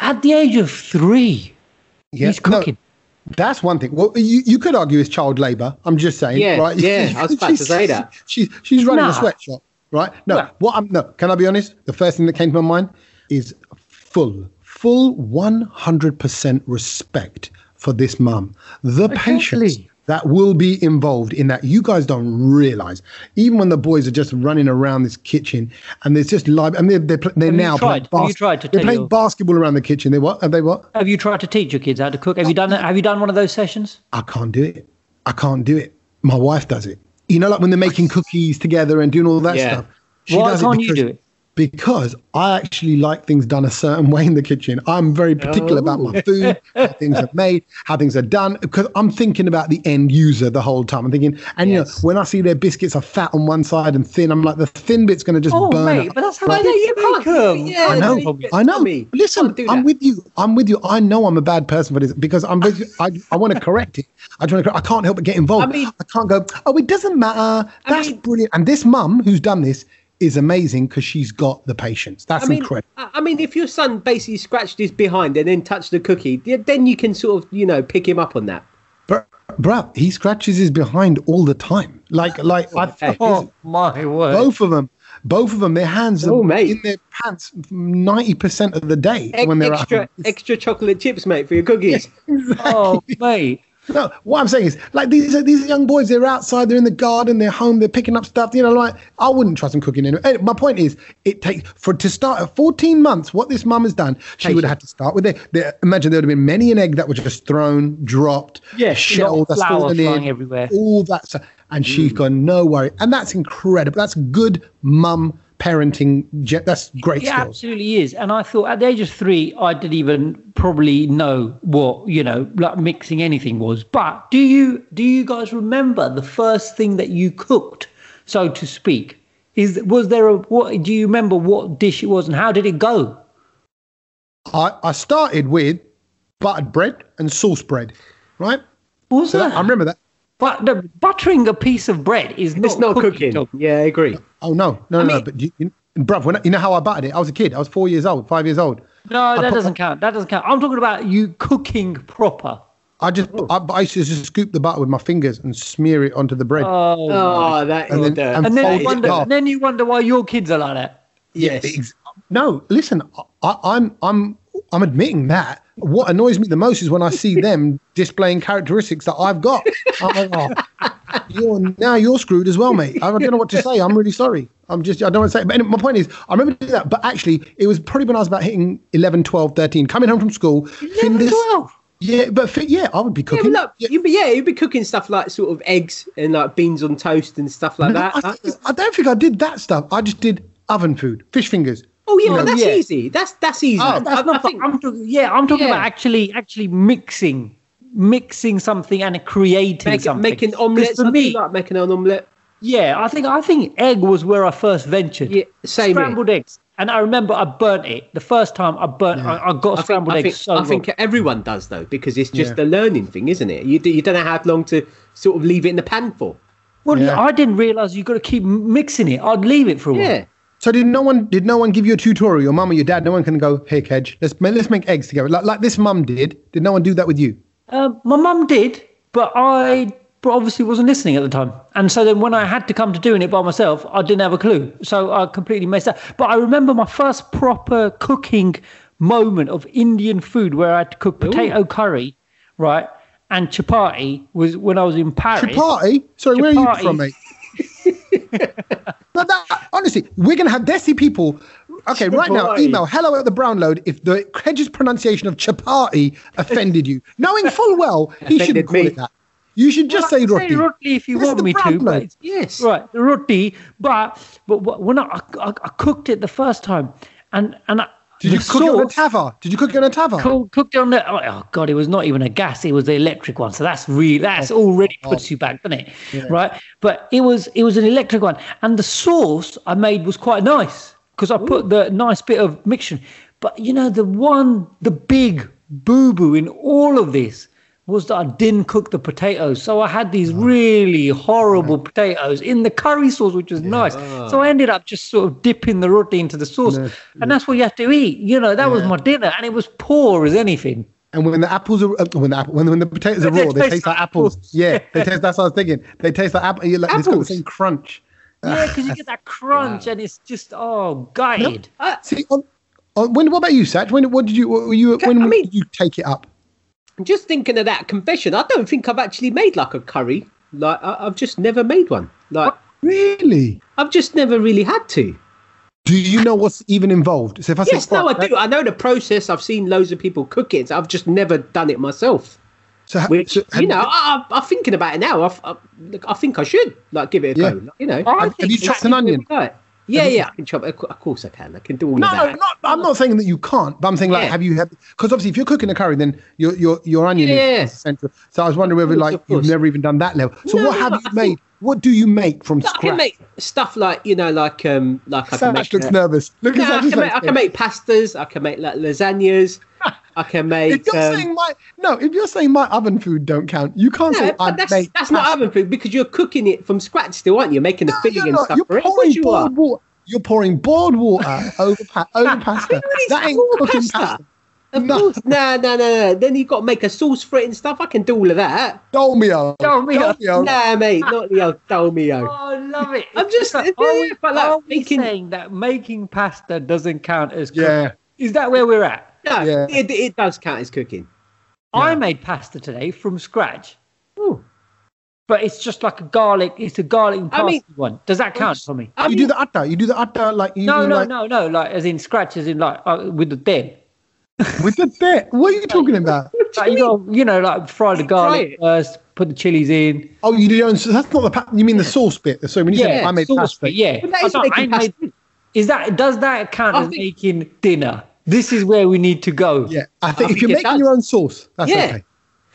at the age of three, Yeah, he's no, cooking. That's one thing. Well, you, you could argue it's child labour. I'm just saying. Yeah, right? yeah, I was about to say that. She's she's running Nah. a sweatshop, right? No, Nah. what I'm no. Can I be honest? The first thing that came to my mind is full, full 100% respect for this mum. The patience Exactly. that will be involved in that. You guys don't realize. Even when the boys are just running around this kitchen and there's just live, and they're they're, pl- they're now tried? playing Have you tried to they're playing your- basketball around the kitchen. They what? Have they what? Have you tried to teach your kids how to cook? Have you done that? Have you done one of those sessions? I can't do it. I can't do it. My wife does it. You know, like when they're making cookies together and doing all that Yeah. stuff. Why does can't you do it? Because I actually like things done a certain way in the kitchen. I'm very particular about my oh. food, how things are made, how things are done, because I'm thinking about the end user the whole time. I'm thinking, and you know, when I see their biscuits are fat on one side and thin, I'm like, the thin bit's going to just Oh, burn. mate, up. but that's how they no, you make can't. 'em. Yeah, I know, no, I know. Tommy, Listen, I'm with you. I'm with you. I know I'm a bad person for this because I'm with you. I, I want to correct it. I try to. I can't help but get involved. I mean- I can't go. Oh, it doesn't matter. I That's mean- brilliant. And this mum who's done this is amazing because she's got the patience. That's I mean, incredible. I I mean, if your son basically scratched his behind and then touched the cookie, then you can sort of, you know, pick him up on that. But, bruh, he scratches his behind all the time. Like, like I. Hey. Oh my word! Both of them. Both of them. Their hands oh, are Oh, mate. in their pants ninety percent of the day Ex- when they're extra, extra chocolate chips, mate, for your cookies. Oh mate! No, what I'm saying is, like these are these young boys. They're outside. They're in the garden. They're home. They're picking up stuff. You know, like I wouldn't trust them cooking. Anyway. Anyway, my point is, it takes for to start at 14 months. What this mum has done, she would have had to start with it. There, imagine there would have been many an egg that was just thrown, dropped, Yeah, shell lot that's fallen flying in, everywhere. all that stuff, and she's mm. got no worry, and that's incredible. That's good mum parenting. ge- That's great It skills. absolutely is. And I thought at the age of three, I didn't even probably know what you know, like mixing anything was. But do you do you guys remember the first thing that you cooked, so to speak? Is was there a what? Do you remember what dish it was and how did it go? I, I started with buttered bread and sauce bread, right? What was So that? that, I remember that. But the, buttering a piece of bread is not it's not cooking. Tom. Yeah, I agree. Oh no, no, no, mean- no. But you, you, bruv, when you know how I buttered it? I was a kid. I was four years old, five years old. No, that put- doesn't count. That doesn't count. I'm talking about you cooking proper. I just, I, I used to just scoop the butter with my fingers and smear it onto the bread. Oh, Oh, that And then- and and then you wonder, and then you wonder why your kids are like that. yes. Ex- no, listen, I, I'm, I'm, I'm admitting that. What annoys me the most is when I see them displaying characteristics that I've got. I'm like, oh, you're now you're screwed as well, mate. I don't know what to say. I'm really sorry. I'm just, I don't want to say it. But anyway, my point is, I remember doing that. But actually, it was probably when I was about hitting 11, 12, 13, coming home from school. Findus- 12? Yeah, but fi- yeah, I would be cooking. but look, you'd be, yeah, you'd be cooking stuff like sort of eggs and like beans on toast and stuff like No, that. I, think- I don't think I did that stuff. I just did oven food, fish fingers. oh yeah, well, that's yeah. easy. That's that's easy. Oh, That's I not. think, I'm talking, yeah, I'm talking Yeah. about actually, actually mixing, mixing something and creating make, something. making 'Cause omelets. For me, like making an omelette. yeah, I think I think egg was where I first ventured. Yeah, same here. Scrambled eggs, and I remember I burnt it the first time. I burnt. I, I got I think, scrambled I eggs think, so I wrong. think everyone does though because it's just Yeah. a learning thing, isn't it? You, do- you don't know how long to sort of leave it in the pan for. Well, Yeah. I didn't realize you got to keep mixing it. I'd leave it for a while. Yeah. So did no one did no one give you a tutorial? Your mum or your dad? No one can go, hey Kedge, let's ma- let's make eggs together. Like like this mum did. Did no one do that with you? Um, my mum did, but I obviously wasn't listening at the time. And so then when I had to come to doing it by myself, I didn't have a clue. So I completely messed up. But I remember my first proper cooking moment of Indian food where I had to cook potato curry, right? And chapati was when I was in Paris. Chapati? Sorry, where are you from, mate? but that, honestly, we're gonna have desi people. Okay, right now, email hello at the brown lounge if the Kedge's pronunciation of chapati offended you, knowing full well he shouldn't call me. it that. You should just Well, say roti. Say roti if you This want me to. But Yes. right, roti. But but when I, I, I cooked it the first time, and and I, Did you cook it on a tava? Did you cook it on a tava? Cooked, cooked it on the oh, oh god, it was not even a gas; it was the electric one. So that's really that's already puts you back, doesn't it? Right? But it was it was an electric one, and the sauce I made was quite nice because I put the nice bit of mixture. But you know, the one, the big boo boo in all of this was that I didn't cook the potatoes. So I had these really horrible potatoes in the curry sauce, which was nice. So I ended up just sort of dipping the roti into the sauce. And that's what you have to eat. You know, that was my dinner. And it was poor as anything. And when the apples are uh, when the apple, when, when the potatoes are raw, they taste like apples. apples. Yeah, they taste. That's what I was thinking. They taste like apple. You're like, it's got the Apples. same crunch. Yeah, because you get that crunch and it's just, oh, gutted. See, on, on, when what about you, Satch? When what did you? What, were you when I mean- did you take it up? I'm just thinking of that confession, I don't think I've actually made like a curry. Like I, I've just never made one. Like Really? I've just never really had to. Do you know what's even involved? So if I say, Yes, no, I do. I know the process. I've seen loads of people cook it. I've just never done it myself. So, ha- Which so have, you know, I, I, I'm thinking about it now. I, I, I think I should like give it a Yeah. go. You know, I have, have you think chopped an onion? Right. Yeah, yeah, I can chop. Of course, I can. I can do all No, of no, that. not, I'm not saying that you can't, but I'm saying like, Yeah. have you had? Because obviously, if you're cooking a curry, then your your your onion Yeah. is essential. So I was wondering whether course, like you've never even done that level. So No, what have no, you I made? What do you make from I can scratch? make stuff like you know, like um, like I can Satch make. looks uh, nervous. Look no, at I can, make, I can make pastas. I can make like lasagnas. I can make. If you're um, saying my no, if you're saying my oven food don't count, you can't no, say I that's, make. that's not oven food because you're cooking it from scratch still, aren't you? Making the No, filling you're and not. stuff You're for it. Pouring you boiled water. You're pouring boiled water over pa- over pasta. That ain't cooking pasta. pasta. Of No. course. No, no, no, no. Then you've got to make a sauce for it and stuff. I can do all of that. Dolmio. Dolmio. Dolmio. Nah, mate, not the old dolmio. Oh, I love it. I'm just- Are we, but, like, are we making- saying that making pasta doesn't count as cooking? Yeah. Is that where we're at? No, Yeah. it, it does count as cooking. I made pasta today from scratch, Ooh. but it's just like a garlic. It's a garlic and I mean- one. Does that count for me? I You do the atta. You do the atta like you No, do no, like, no, no. Like as in scratch, as in like uh, with the dead. with the bit. What are you talking about? Like you got, you know, like fry the You fry garlic first, put the chilies in. Oh, you do your own. So that's not the. Pa- you mean the sauce bit? So when you say Yeah, I made sauce, pasta, but yeah. But that I is I made- is that does that count I as think- making dinner? This is where we need to go. yeah, I think I if you're making does. your own sauce, that's Yeah. okay.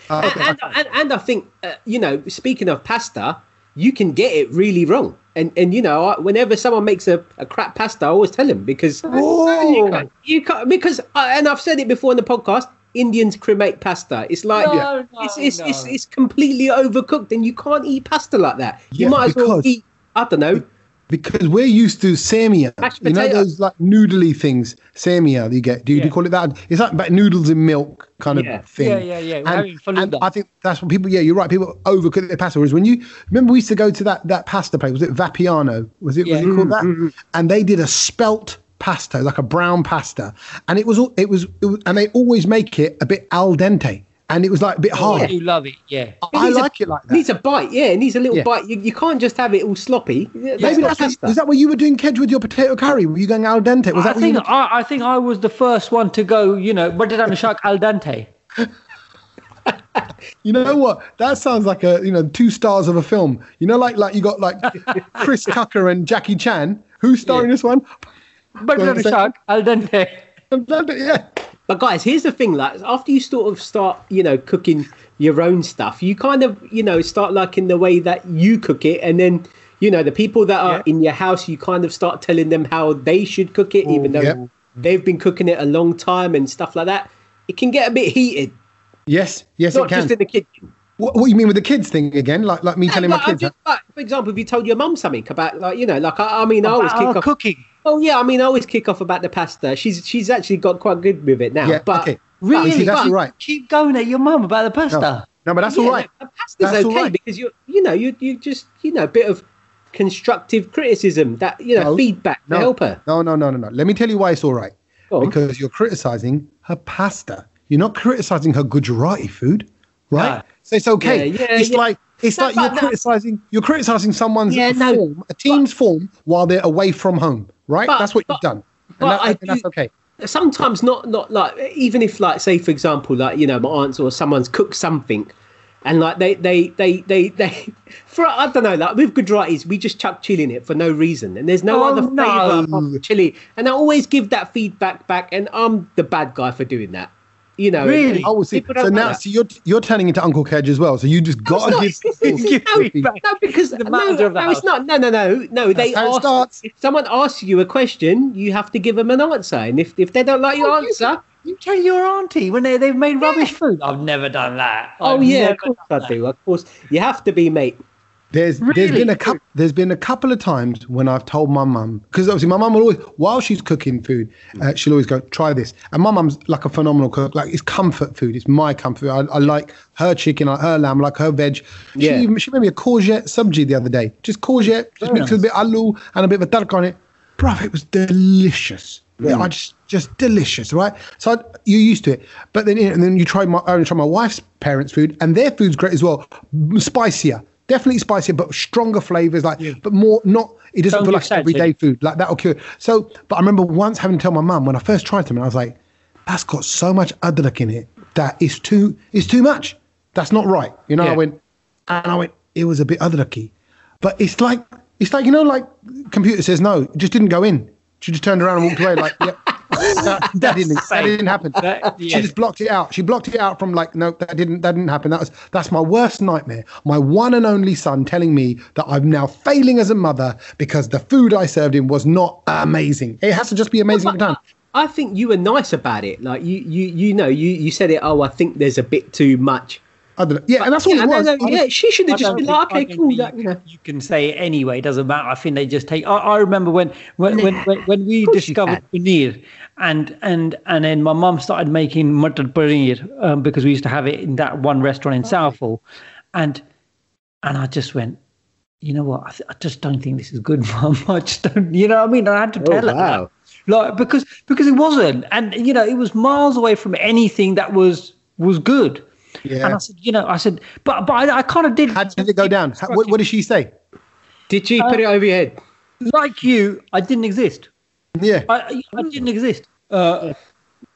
Uh, okay, and, and, and I think uh, you know, speaking of pasta, you can get it really wrong. And and you know, I- whenever someone makes a, a crap pasta, I always tell them because you can't, you can't because and I've said it before in the podcast. Indians cremate pasta. It's like No, no, it's, it's, it's no. it's completely overcooked, and you can't eat pasta like that. You Yeah, might as well eat. I don't know. Because we're used to samia. Mashed You know potato. those like noodly things, samia that you get. Do you, do you call it that? It's like noodles in milk kind of Yeah. thing. Yeah, yeah, yeah. We're And, having and faluda. I think that's what people. Yeah, you're right. People overcook their pasta. Whereas when you remember, we used to go to that that pasta place. Was it Vapiano? Was it? Yeah. Was it called that? Mm-hmm. And they did a spelt pasta, like a brown pasta, and it was all it was, it was and they always make it a bit al dente, and it was like a bit oh, I hard. You love it. Yeah. I a- like it like that. Needs a bite, yeah. It needs a little Yeah. bite. You, you can't just have it all sloppy. That's Maybe that's pasta. was that what you were doing, Kedge, with your potato curry? Were you going al dente? Was I that think were I, I think I was the first one to go. You know, butter down the shark al dente. You know what? That sounds like a you know two stars of a film. You know, like like you got like Chris Tucker and Jackie Chan. Who's starring this one? Butter down the shark al dente. al dente. yeah. But guys, here's the thing: like after you sort of start, you know, cooking your own stuff, you kind of, you know, start liking the way that you cook it, and then, you know, the people that are Yeah. in your house, you kind of start telling them how they should cook it, even though they've been cooking it a long time and stuff like that. It can get a bit heated, Yes. Yes, not it can. just in the kitchen. What, what you mean with the kids thing again? Like like me Yeah, telling like, my kids? just, like, for example, if you told your mum something about, like, you know, like I, I mean, I always About kick our off. cooking. Oh yeah, I mean, I always kick off about the pasta. She's she's actually got quite good with it now. yeah, but okay. Really? See, that's But all right. Keep going at your mum about the pasta. No, no, but that's yeah, all right. The pasta's That's okay right. because you you know you you just you know a bit of constructive criticism that you know No, feedback no, to help her. No, no, no, no, no. Let me tell you why it's all right. Because you're criticizing her pasta. You're not criticizing her Gujarati food, right? No. So it's okay. Yeah, yeah, it's yeah. like it's No, like you're no. criticizing you're criticizing someone's no, form, a team's form while they're away from home, right? But- that's what but- you've done. And, that- I and that's okay. sometimes not not like even if like say for example like you know my aunts or someone's cooked something and like they they they they they for I don't know like with Gujaratis we just chuck chili in it for no reason and there's no Oh, other no. flavor apart from chili and I always give that feedback back and I'm the bad guy for doing that you know Really? and Oh, well, see, so now like that. see, you're you're turning into Uncle Kedge as well. So you just got to not- give. Give no, no, because The no, manager of the no, it's not. No, no, no, no. They how it ask, starts. if someone asks you a question, you have to give them an answer, and if if they don't like your Oh, you- answer, You tell your auntie when they, they've made rubbish food. I've never done that. oh I've yeah, of course I do. Of course, you have to be, mate. There's there's Really? been a couple there's been a couple of times when I've told my mum because obviously my mum will always while she's cooking food uh, she'll always go try this. And my mum's like a phenomenal cook. Like it's comfort food. It's my comfort food. I, I like her chicken I like her lamb I like her veg. She Yeah. even she made me a courgette subji the other day. Just courgette just mixed with a bit of aloo and a bit of a tadka on it. Bruv it was delicious. Yeah, I just just delicious right? So I, you're used to it. But then and then you try my I only try my wife's parents food and their food's great as well. Spicier definitely spicier, but stronger flavors, like, but more not. It doesn't Don't feel like everyday food, like that'll cure. So, but I remember once having to tell my mum when I first tried them, and I was like, "That's got so much adrak in it that it's too, it's too much. That's not right." You know, I went, and I went, it was a bit adraky, but it's like, it's like you know, like computer says no, it just didn't go in. She just turned around and walked away, like, yep. That, that didn't. That didn't happen. That- She just blocked it out. She blocked it out from like, no, that didn't. That didn't happen. That was that's my worst nightmare. My one and only son telling me that I'm now failing as a mother because the food I served him was not amazing. It has to just be amazing every time. I think you were nice about it. Like you, you, you know, you, you said it. Oh, I think there's a bit too much. I don't know. Yeah, and that's all yeah, it was. no, I was- yeah, she should have just don't been think- like, okay, cool. think That, you, you know. can, you can say it anyway. It doesn't matter. I think they just take. I, I remember when when, when when when we discovered paneer, and and and then my mum started making mutton paneer um, because we used to have it in that one restaurant Oh. in Southall, and and I just went. You know what? I, th- I just don't think this is good, mum. I just don't. You know what I mean? I had to Oh, tell her. wow. that. Like because because it wasn't, and you know it was miles away from anything that was was good. Yeah. And I said, you know, I said, but but I, I kind of did. How did it go down? How, what, what did she say? Did she put it over your head? like you, I didn't exist. Yeah. I, I didn't exist. Uh,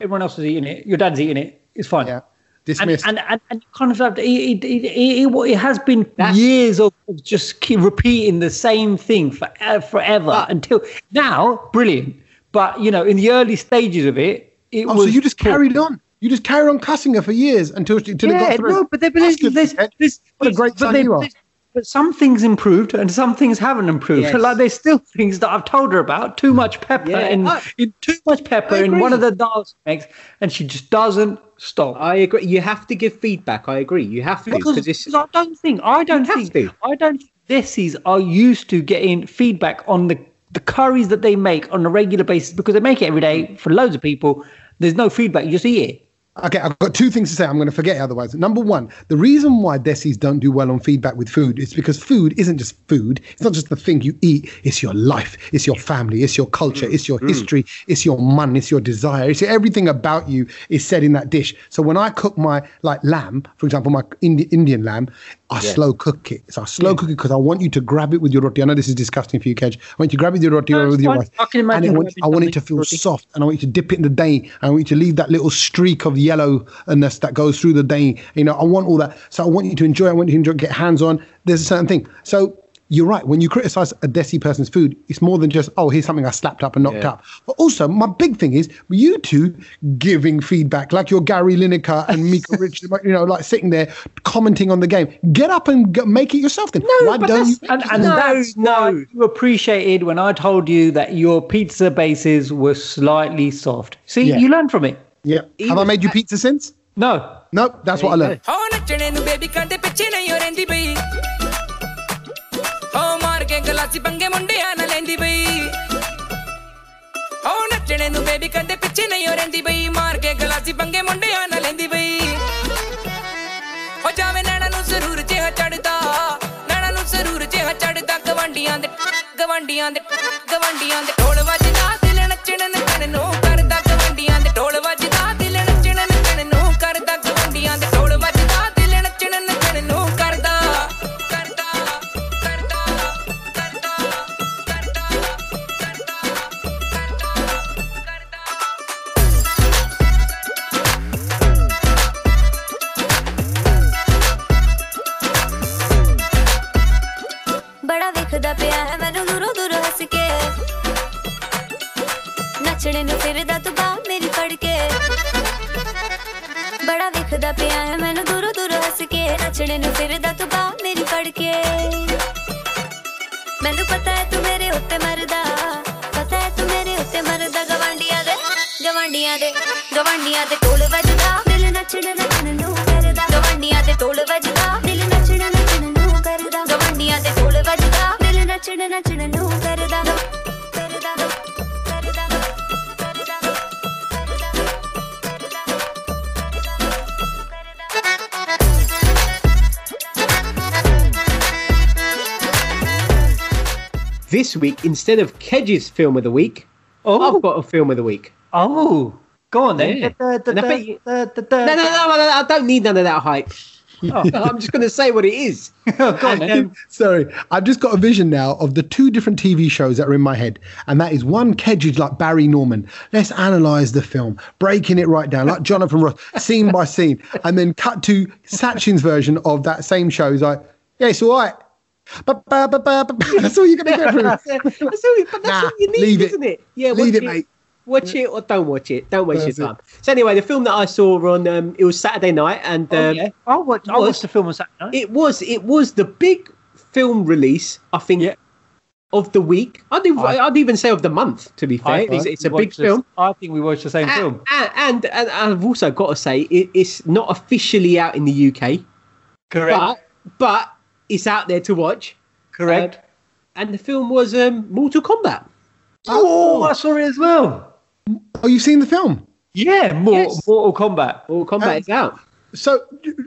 everyone else is eating it. Your dad's eating it. It's fine. Yeah. And, Dismissed. and, and, and kind of have to, it, it, it, it, it has been That's- years of, of just keep repeating the same thing for, uh, forever But- until now, brilliant. But, you know, in the early stages of it, it oh, was. so you just carried on. You just carried on cussing her for years until she, until it got through. no, but, there, but That's there's, good, there's, Ted. there's, What a great but son there- you are. But some things improved and some things haven't improved. Yes. Like there's still things that I've told her about. Too much pepper Yeah, in, I- in too much pepper in one of the dals she makes, and she just doesn't stop. I agree. You have to give feedback. I agree. You have to because, because I don't think I don't think to. I don't think Desi's are used to getting feedback on the the curries that they make on a regular basis because they make it every day for loads of people. There's no feedback. You just eat it. Okay, I've got two things to say. I'm going to forget otherwise. Number one, the reason why Desis don't do well on feedback with food is because food isn't just food. It's not just the thing you eat. It's your life. It's your family. It's your culture. It's your mm. history. It's your man. It's your desire. It's everything about you is said in that dish. So when I cook my like lamb, for example, my Indi- Indian lamb, I slow cook it. So I slow cook it because I want you to grab it with your roti. I know this is disgusting for you, Kedge. I want you to grab it with your roti No, or with your rice. I can and I want, I want it to feel roti. soft and I want you to dip it in the and I want you to leave that little streak of yellowness that goes through the dਹੀਂ. You know, I want all that. So I want you to enjoy. I want you to enjoy, get hands on. There's a certain thing. So you're right. When you criticize a Desi person's food, it's more than just oh, here's something I slapped up and knocked Yeah. up. But also, my big thing is you two giving feedback, like you're Gary Lineker and Mika Rich. You know, like sitting there commenting on the game. Get up and go, make it yourself. Then why but don't you? that's- And, and No, that's why no. you appreciated when I told you that your pizza bases were slightly soft. See, Yeah. you learned from it. Yeah. He Have I made you pizza since? No. Nope, that's what I learned. ਮਾਰ ਕੇ ਗਲਾਸੀ ਪੰਗੇ ਮੁੰਡਿਆਂ ਨਾਲ ਲੈਂਦੀ ਬਈ। ਹੋ ਨੱਚਣੇ ਨੂੰ baby ਕੰਦੇ ਪਿੱਛੇ ਨਹੀਂ ਹੋ ਰਹਿੰਦੀ ਬਈ। ਮਾਰ ਕੇ ਗਲਾਸੀ ਪੰਗੇ ਮੁੰਡਿਆਂ ਨਾਲ ਲੈਂਦੀ ਬਈ। ਹੋ ਜਾਵੇ ਨੈਣਾ ਨੂੰ ਜ਼ਰੂਰ ਜਿਹਾ ਚੜਦਾ। ਨੈਣਾ ਨੂੰ ਜ਼ਰੂਰ ਜਿਹਾ ਚੜਦਾ। ਗਵਾਂਡੀਆਂ ਦੇ ਗਵਾਂਡੀਆਂ ਦੇ ਗਵਾਂਡੀਆਂ ਦੇ ਢੋਲ ਵੱਜਦਾ ਦਿਲ ਨੱਚਣ ਨੱਚਣ ਨੂੰ। This week, instead of Kedge's film of the week, Oh. I've got a film of the week. Oh, go on then. Yeah. Da- da- da- No, no, no, no, no, I don't need none of that hype. I'm just going to say what it is. Go on then. um, Sorry, I've just got a vision now of the two different TV shows that are in my head, and that is one Kedge like Barry Norman. Let's analyze the film, breaking it right down, like Jonathan Ross, scene by scene, and then cut to Sachin's version of that same show. He's like, "Yeah, it's all right." Ba- ba- ba- ba- ba- That's all you're gonna get that's, through. that's all, but that's Nah, all you need, leave it. isn't it? Yeah, Leave watch it, mate. Watch it or don't watch it. Don't waste That's your it. time. So anyway, the film that I saw on um, it was Saturday night, and Oh, um, yeah. I'll watch, I'll was- the film on Saturday night. it was it was the big film release. I think Yeah. of the week. I'd even, I- I'd even say of the month. To be fair, I it's, it's a big watched the- film. I think we watched the same And, film. and, and I've also got to say it, it's not officially out in the UK, Correct. but but it's out there to watch. Correct. Uh, and the film was um, Mortal Kombat. oh, I saw it as well. Oh, you've seen the film? Yeah, more, Yes. Mortal Kombat. Mortal Kombat Um, is out. So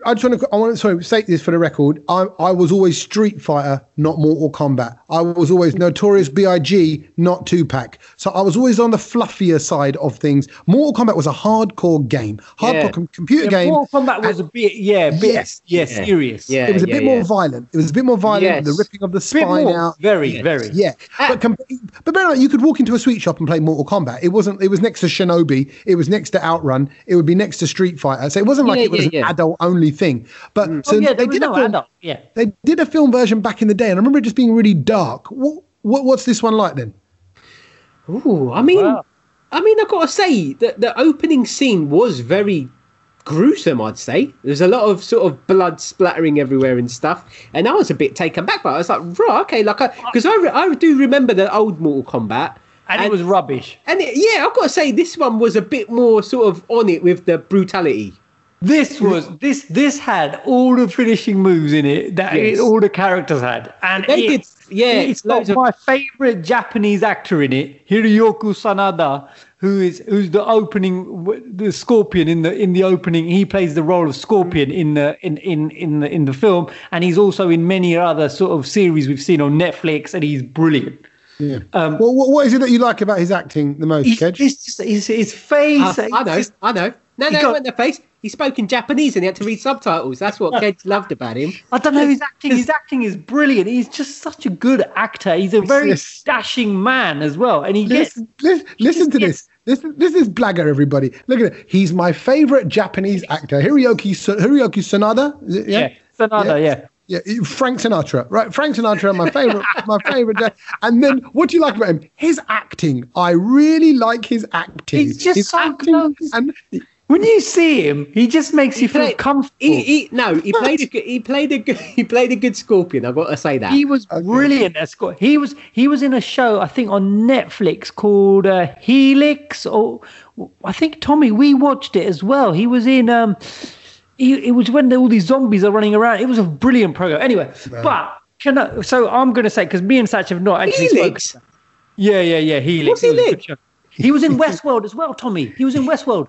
I just want to, I want to sorry, state this for the record. I, I was always Street Fighter, not Mortal Kombat. I was always Notorious B.I.G., not Tupac. So I was always on the fluffier side of things. Mortal Kombat was a hardcore game, hardcore Yeah. com- computer Yeah, game. Mortal Kombat was a bit, yeah, bit, Yes. yeah, Yeah. serious. Yeah. it was a bit more violent. It was a bit more violent. Yes. The ripping of the bit spine more, out. very, Yes. very. Yeah, Ah. but com- but bear in mind, you could walk into a sweet shop and play Mortal Kombat. It wasn't. It was next to Shinobi. It was next to Outrun. It would be next to Street Fighter. So it wasn't like Yeah, it was yeah, adult only thing. But mm. so oh, yeah, they did no a film. adult. Yeah. They did a film version back in the day, and I remember it just being really dark. What, what what's this one like then? Ooh, I mean, Wow. I mean, I've got to say that the opening scene was very gruesome. I'd say there's a lot of sort of blood splattering everywhere and stuff, and I was a bit taken back by. it. I was like, right, okay, like, because I, re- I do remember the old Mortal Kombat, And, it was rubbish. and it, yeah, I've got to say this one was a bit more sort of on it with the brutality. This was this this had all the finishing moves in it that Yes. it, all the characters had, and They it- did, yeah, It's got of- my favorite Japanese actor in it, Hiroyuki Sanada, who is who's the opening the Scorpion in the in the opening. He plays the role of Scorpion in the in in in the in the film, and he's also in many other sort of series we've seen on Netflix, and he's brilliant. Yeah. Um, well, what, what is it that you like about his acting the most, Kedge? it's just his, his face. Uh, I know, just- I know. No, He no, got- it wasn't the face. He spoke in Japanese and he had to read subtitles. That's what kids loved about him. I don't know his acting. His acting is brilliant. He's just such a good actor. He's a very Yes. dashing man as well, and he gets Listen, listen, listen to this. This, this is Blagger, everybody. Look at it. He's my favorite Japanese actor, Hiroyuki, Sa- Hiroyuki Sanada. Is it? yeah, Sanada, yeah. Yeah, Frank Sinatra, right? Frank Sinatra, my favorite, my favorite. And then, what do you like about him? His acting. I really like his acting. He's just his so acting, close. and When you see him, he just makes you feel comfortable. He, he no, he played a good, he played a good, he played a good Scorpion. I've got to say that. He was brilliant at Scott. He was he was in a show I think on Netflix called uh, Helix or I think Tommy we watched it as well. He was in um it, it was when all these zombies are running around. It was a brilliant program. Anyway, but can I, so I'm going to say because me and Satch have not actually spoken. Helix. Yeah, yeah, yeah. Helix. What's It was a Helix? He was in Westworld as well, Tommy. He was in Westworld.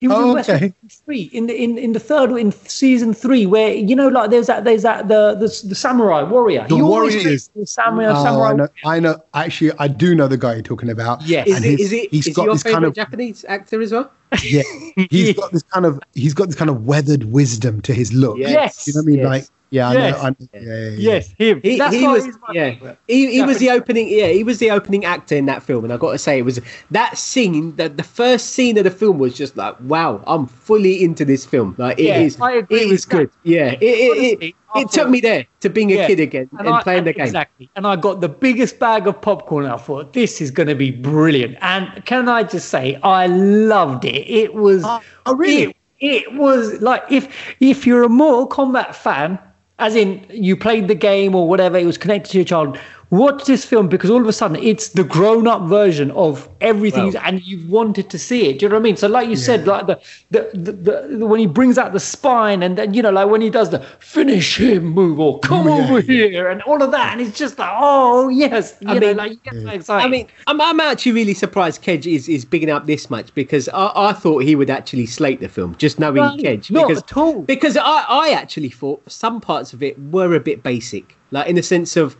He was Oh, in okay. Westworld three in the in, in the third in season three where you know like there's that there's that the the, the samurai warrior. The He always warriors. plays the samurai. Oh, samurai I know. I know. Actually, I do know the guy you're talking about. Yes. Is And it? he's- it? he's Is got your this favorite kind of Japanese actor as well? yeah. He's got this kind of he's got this kind of weathered wisdom to his look. Yes. You know what I mean? Yes. Like yeah, Yes. I know. I know. Yeah, yeah, yeah. Yes, him. He, That's he why was he's my yeah favourite. he, he was the opening yeah he was the opening actor in that film and i got to say it was that scene that the first scene of the film was just like wow i'm fully into this film like it Yeah, is I agree it with good that. yeah it, it, it, Honestly, I it took me there to being a kid again and, I- playing the game Exactly. And I got the biggest bag of popcorn. I thought this is going to be brilliant. And can I just say, I loved it. It was. Oh, oh, really? It, it was like if if you're a Mortal Kombat fan, as in you played the game or whatever, it was connected to your child. Watch this film because all of a sudden it's the grown-up version of everything, Well- and you wanted to see it. Do you know what I mean? So, like you said, like the the, the the when he brings out the spine, and then you know, like when he does the finish him move or come Oh, yeah, over yeah. here, and all of that, and it's just like, oh yes, you I know, mean- like you get so excited. I mean, I'm, I'm actually really surprised Kedge is, is bigging up this much because I, I thought he would actually slate the film, just knowing No, Kedge. not because, at all. Because I, I actually thought some parts of it were a bit basic, like in the sense of.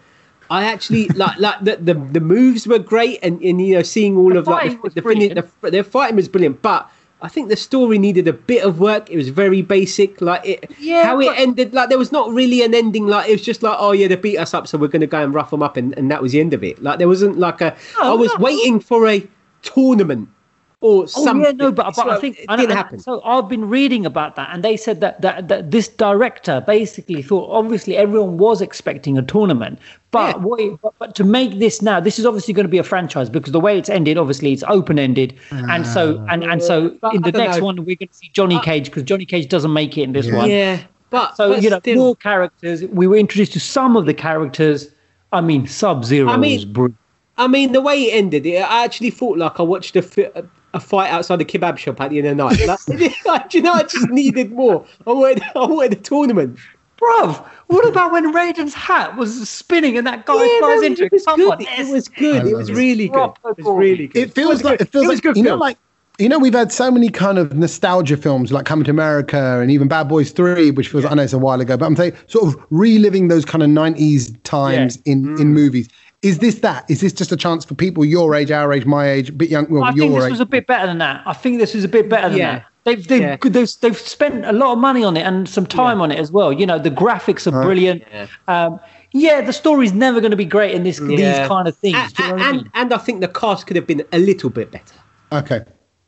I actually like like the, the the moves were great and, and you know seeing all The of like the, the, brilliant. the, the fighting was brilliant but I think the story needed a bit of work it was very basic like it Yeah, how it but- ended like there was not really an ending like it was just like oh yeah they beat us up so we're going to go and rough them up and, and that was the end of it like there wasn't like a I No, was no. waiting for a tournament or Oh something yeah, no, but, It's but I think it didn't and, happen. So I've been reading about that, and they said that, that that this director basically thought obviously everyone was expecting a tournament, but Yeah. what but, but to make this now, this is obviously going to be a franchise because the way it's ended, obviously it's open ended, and so ah. and and so in the next know. one we're going to see Johnny Cage because Johnny Cage doesn't make it in this one. yeah but So but you know still. more characters. We were introduced to some of the characters. I mean, Sub Zero I mean- was brilliant. I mean, the way it ended, it, I actually thought like I watched a, fi- a, a fight outside the kebab shop at the end of the night. Like, like, do you know, I just needed more. I wanted, I wanted a tournament. Bruv, what about when Raiden's hat was spinning and that guy Yeah, flies no, into it it? was Come good. It was good. It was really good. It was really good. It feels was like good. it feels was like good you know like you know we've had so many kind of nostalgia films like Coming to America and even Bad Boys Three, which was I know it's a while ago, but I'm saying sort of reliving those kind of '90s times in Mm. in movies. Is this that? Is this just a chance for people your age, our age, my age, a bit young, well, I your think this age? was a bit better than that. I think this was a bit better than Yeah. that. They've they've, Yeah. they've they've spent a lot of money on it and some time on it as well. You know, the graphics are brilliant. Yeah. Um, yeah, the story's never going to be great in this Yeah. these kind of things. And, you know what I and, mean? and I think the cast could have been a little bit better. okay,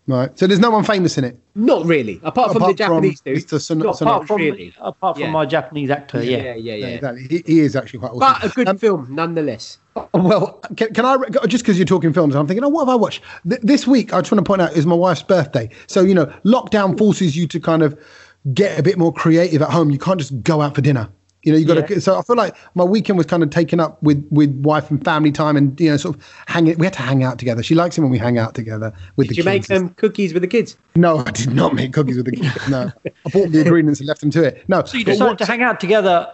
right. So there's no one famous in it. Not really, apart from the Apart from Japanese dude. Mr. Sun- Not Sun- apart from really. apart from Yeah. my Japanese actor, yeah. Yeah, yeah, yeah. Exactly. He, he is actually quite awesome. But a good Um, film, nonetheless. Well, can, can I just because you're talking films, I'm thinking, oh, what have I watched Th- this week? I just want to point out is my wife's birthday. So you know, lockdown forces you to kind of get a bit more creative at home. You can't just go out for dinner. You know, you got to. Yeah. So I feel like my weekend was kind of taken up with with wife and family time, and you know, sort of hanging. We had to hang out together. She likes it when we hang out together with Did the you make kids. and them cookies with the kids? No, I did not make cookies with the kids. No, I bought the ingredients and left them to it. No, So you decided what- to hang out together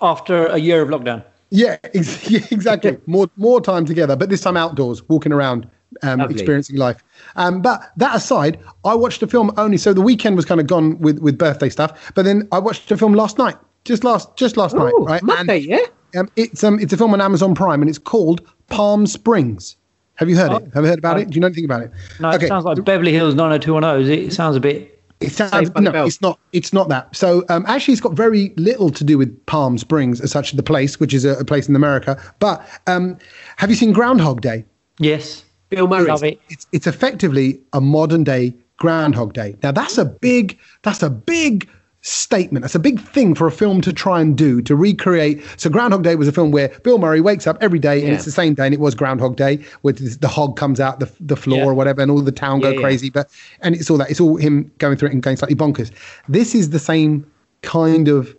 after a year of lockdown. Yeah, ex- yeah, exactly. more more time together, but this time outdoors, walking around, um, Lovely. experiencing life. Um, but that aside, I watched a film only. So the weekend was kind of gone with with birthday stuff. But then I watched a film last night, just last just last night, Oh, right? Monday, And, yeah? Um, it's um it's a film on Amazon Prime, and it's called Palm Springs. Have you heard it? Have you heard about it? Do you know anything about it? No, it sounds like Beverly Hills 90210. It sounds a bit. It sounds Saved by the no, it's not. It's not that. So um, actually, it's got very little to do with Palm Springs as such, the place, which is a, a place in America. But um, have you seen Groundhog Day? Yes. Bill Murray. Love it. It's it's effectively a modern day Groundhog Day. Now that's a big that's a big statement. That's a big thing for a film to try and do to recreate. So Groundhog Day was a film where Bill Murray wakes up every day and Yeah. it's the same day, and it was Groundhog Day, where this- the hog comes out the the floor Yeah. or whatever, and all the town go Yeah, crazy. But and it's all that. It's all him going through it and going slightly bonkers. This is the same kind of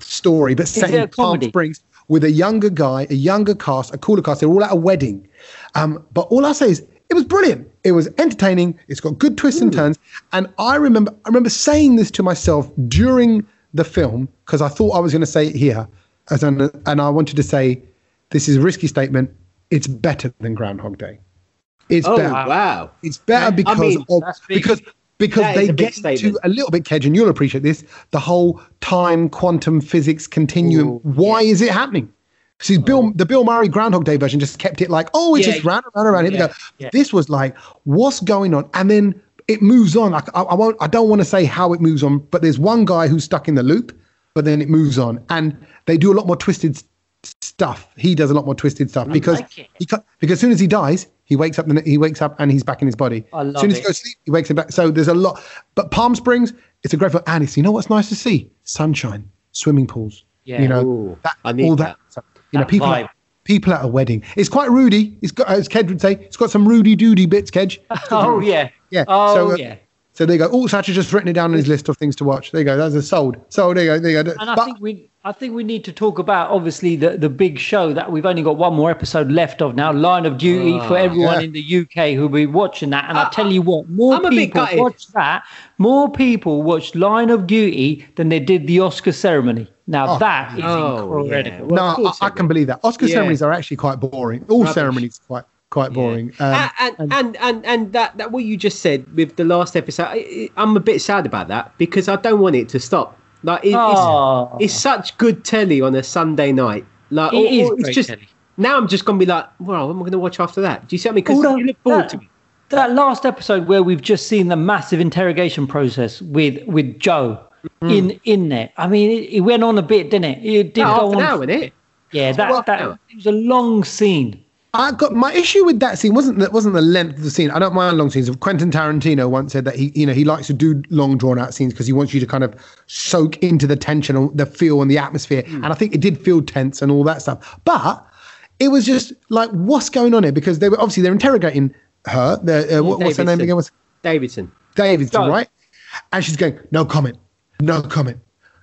story, but set in Palm? Springs with a younger guy, a younger cast, a cooler cast. They're all at a wedding. Um, but all I say is it was brilliant. It was entertaining. It's got good twists and turns. And I remember, I remember saying this to myself during the film because I thought I was going to say it here, as an, and I wanted to say, this is a risky statement. It's better than Groundhog Day. It's Oh better. wow! It's better because mean, of because because they get to a little bit, Kedge, and you'll appreciate this. The whole time quantum physics continuum. Ooh, why is it happening? See, Bill, oh. the Bill Murray Groundhog Day version just kept it like, oh, it's Yeah, just round and round and round. Here yeah, we go. yeah. This was like, what's going on? And then it moves on. Like, I, I won't. I don't want to say how it moves on, but there's one guy who's stuck in the loop, but then it moves on, and they do a lot more twisted stuff. He does a lot more twisted stuff because like he ca- because as soon as he dies, he wakes up. He wakes up and he's back in his body. I as love soon as he goes to sleep, he wakes him back. So there's a lot. But Palm Springs, it's a great film. And it's, you know what's nice to see? Sunshine, swimming pools. Yeah. You know, Ooh, that, I need all that. that. You know, people vibe. people at a wedding. It's quite Rudy. It's got, as Kedge would say, it's got some Rudy doody bits, Kedge. Oh yeah. Yeah. Oh so, uh, yeah. So there you go. Oh, Satch has just written it down on his list of things to watch. There you go. That's a sold. So there you go. There you go. And I But- think we, I think we need to talk about obviously the the big show that we've only got one more episode left of now, Line of Duty for everyone Ah, yeah. in the UK who'll be watching that. And I, tell you what, more I'm people gutted. watch that. More people watched Line of Duty than they did the Oscar ceremony. Now that is Oh, incredible. yeah. Well, no, I, I can believe that. Oscar Yeah. ceremonies are actually quite boring. All Rubbish. ceremonies are quite quite boring. Um, and, and, and and and that that what you just said with the last episode, I, I'm a bit sad about that because I don't want it to stop. Like it, Oh. it's, it's such good telly on a Sunday night. Like It or- is or it's just telly. now I'm just gonna be like, well, what am I gonna watch after that? Do you see what I mean? Because you look forward that, to it. that last episode where we've just seen the massive interrogation process with with Jo in in there. I mean, it, it went on a bit, didn't it? It did No, go half on. an hour, innit? Yeah, that, that it was a long scene. I got my issue with that scene wasn't that wasn't the length of the scene. I don't mind long scenes. Quentin Tarantino once said that he you know he likes to do long drawn out scenes because he wants you to kind of soak into the tension and the feel and the atmosphere. Hmm. And I think it did feel tense and all that stuff. But it was just like what's going on here because they were obviously they're interrogating her. The, uh, what, what's her name again? What's Davidson. Davidson, right? And she's going, no comment, no comment,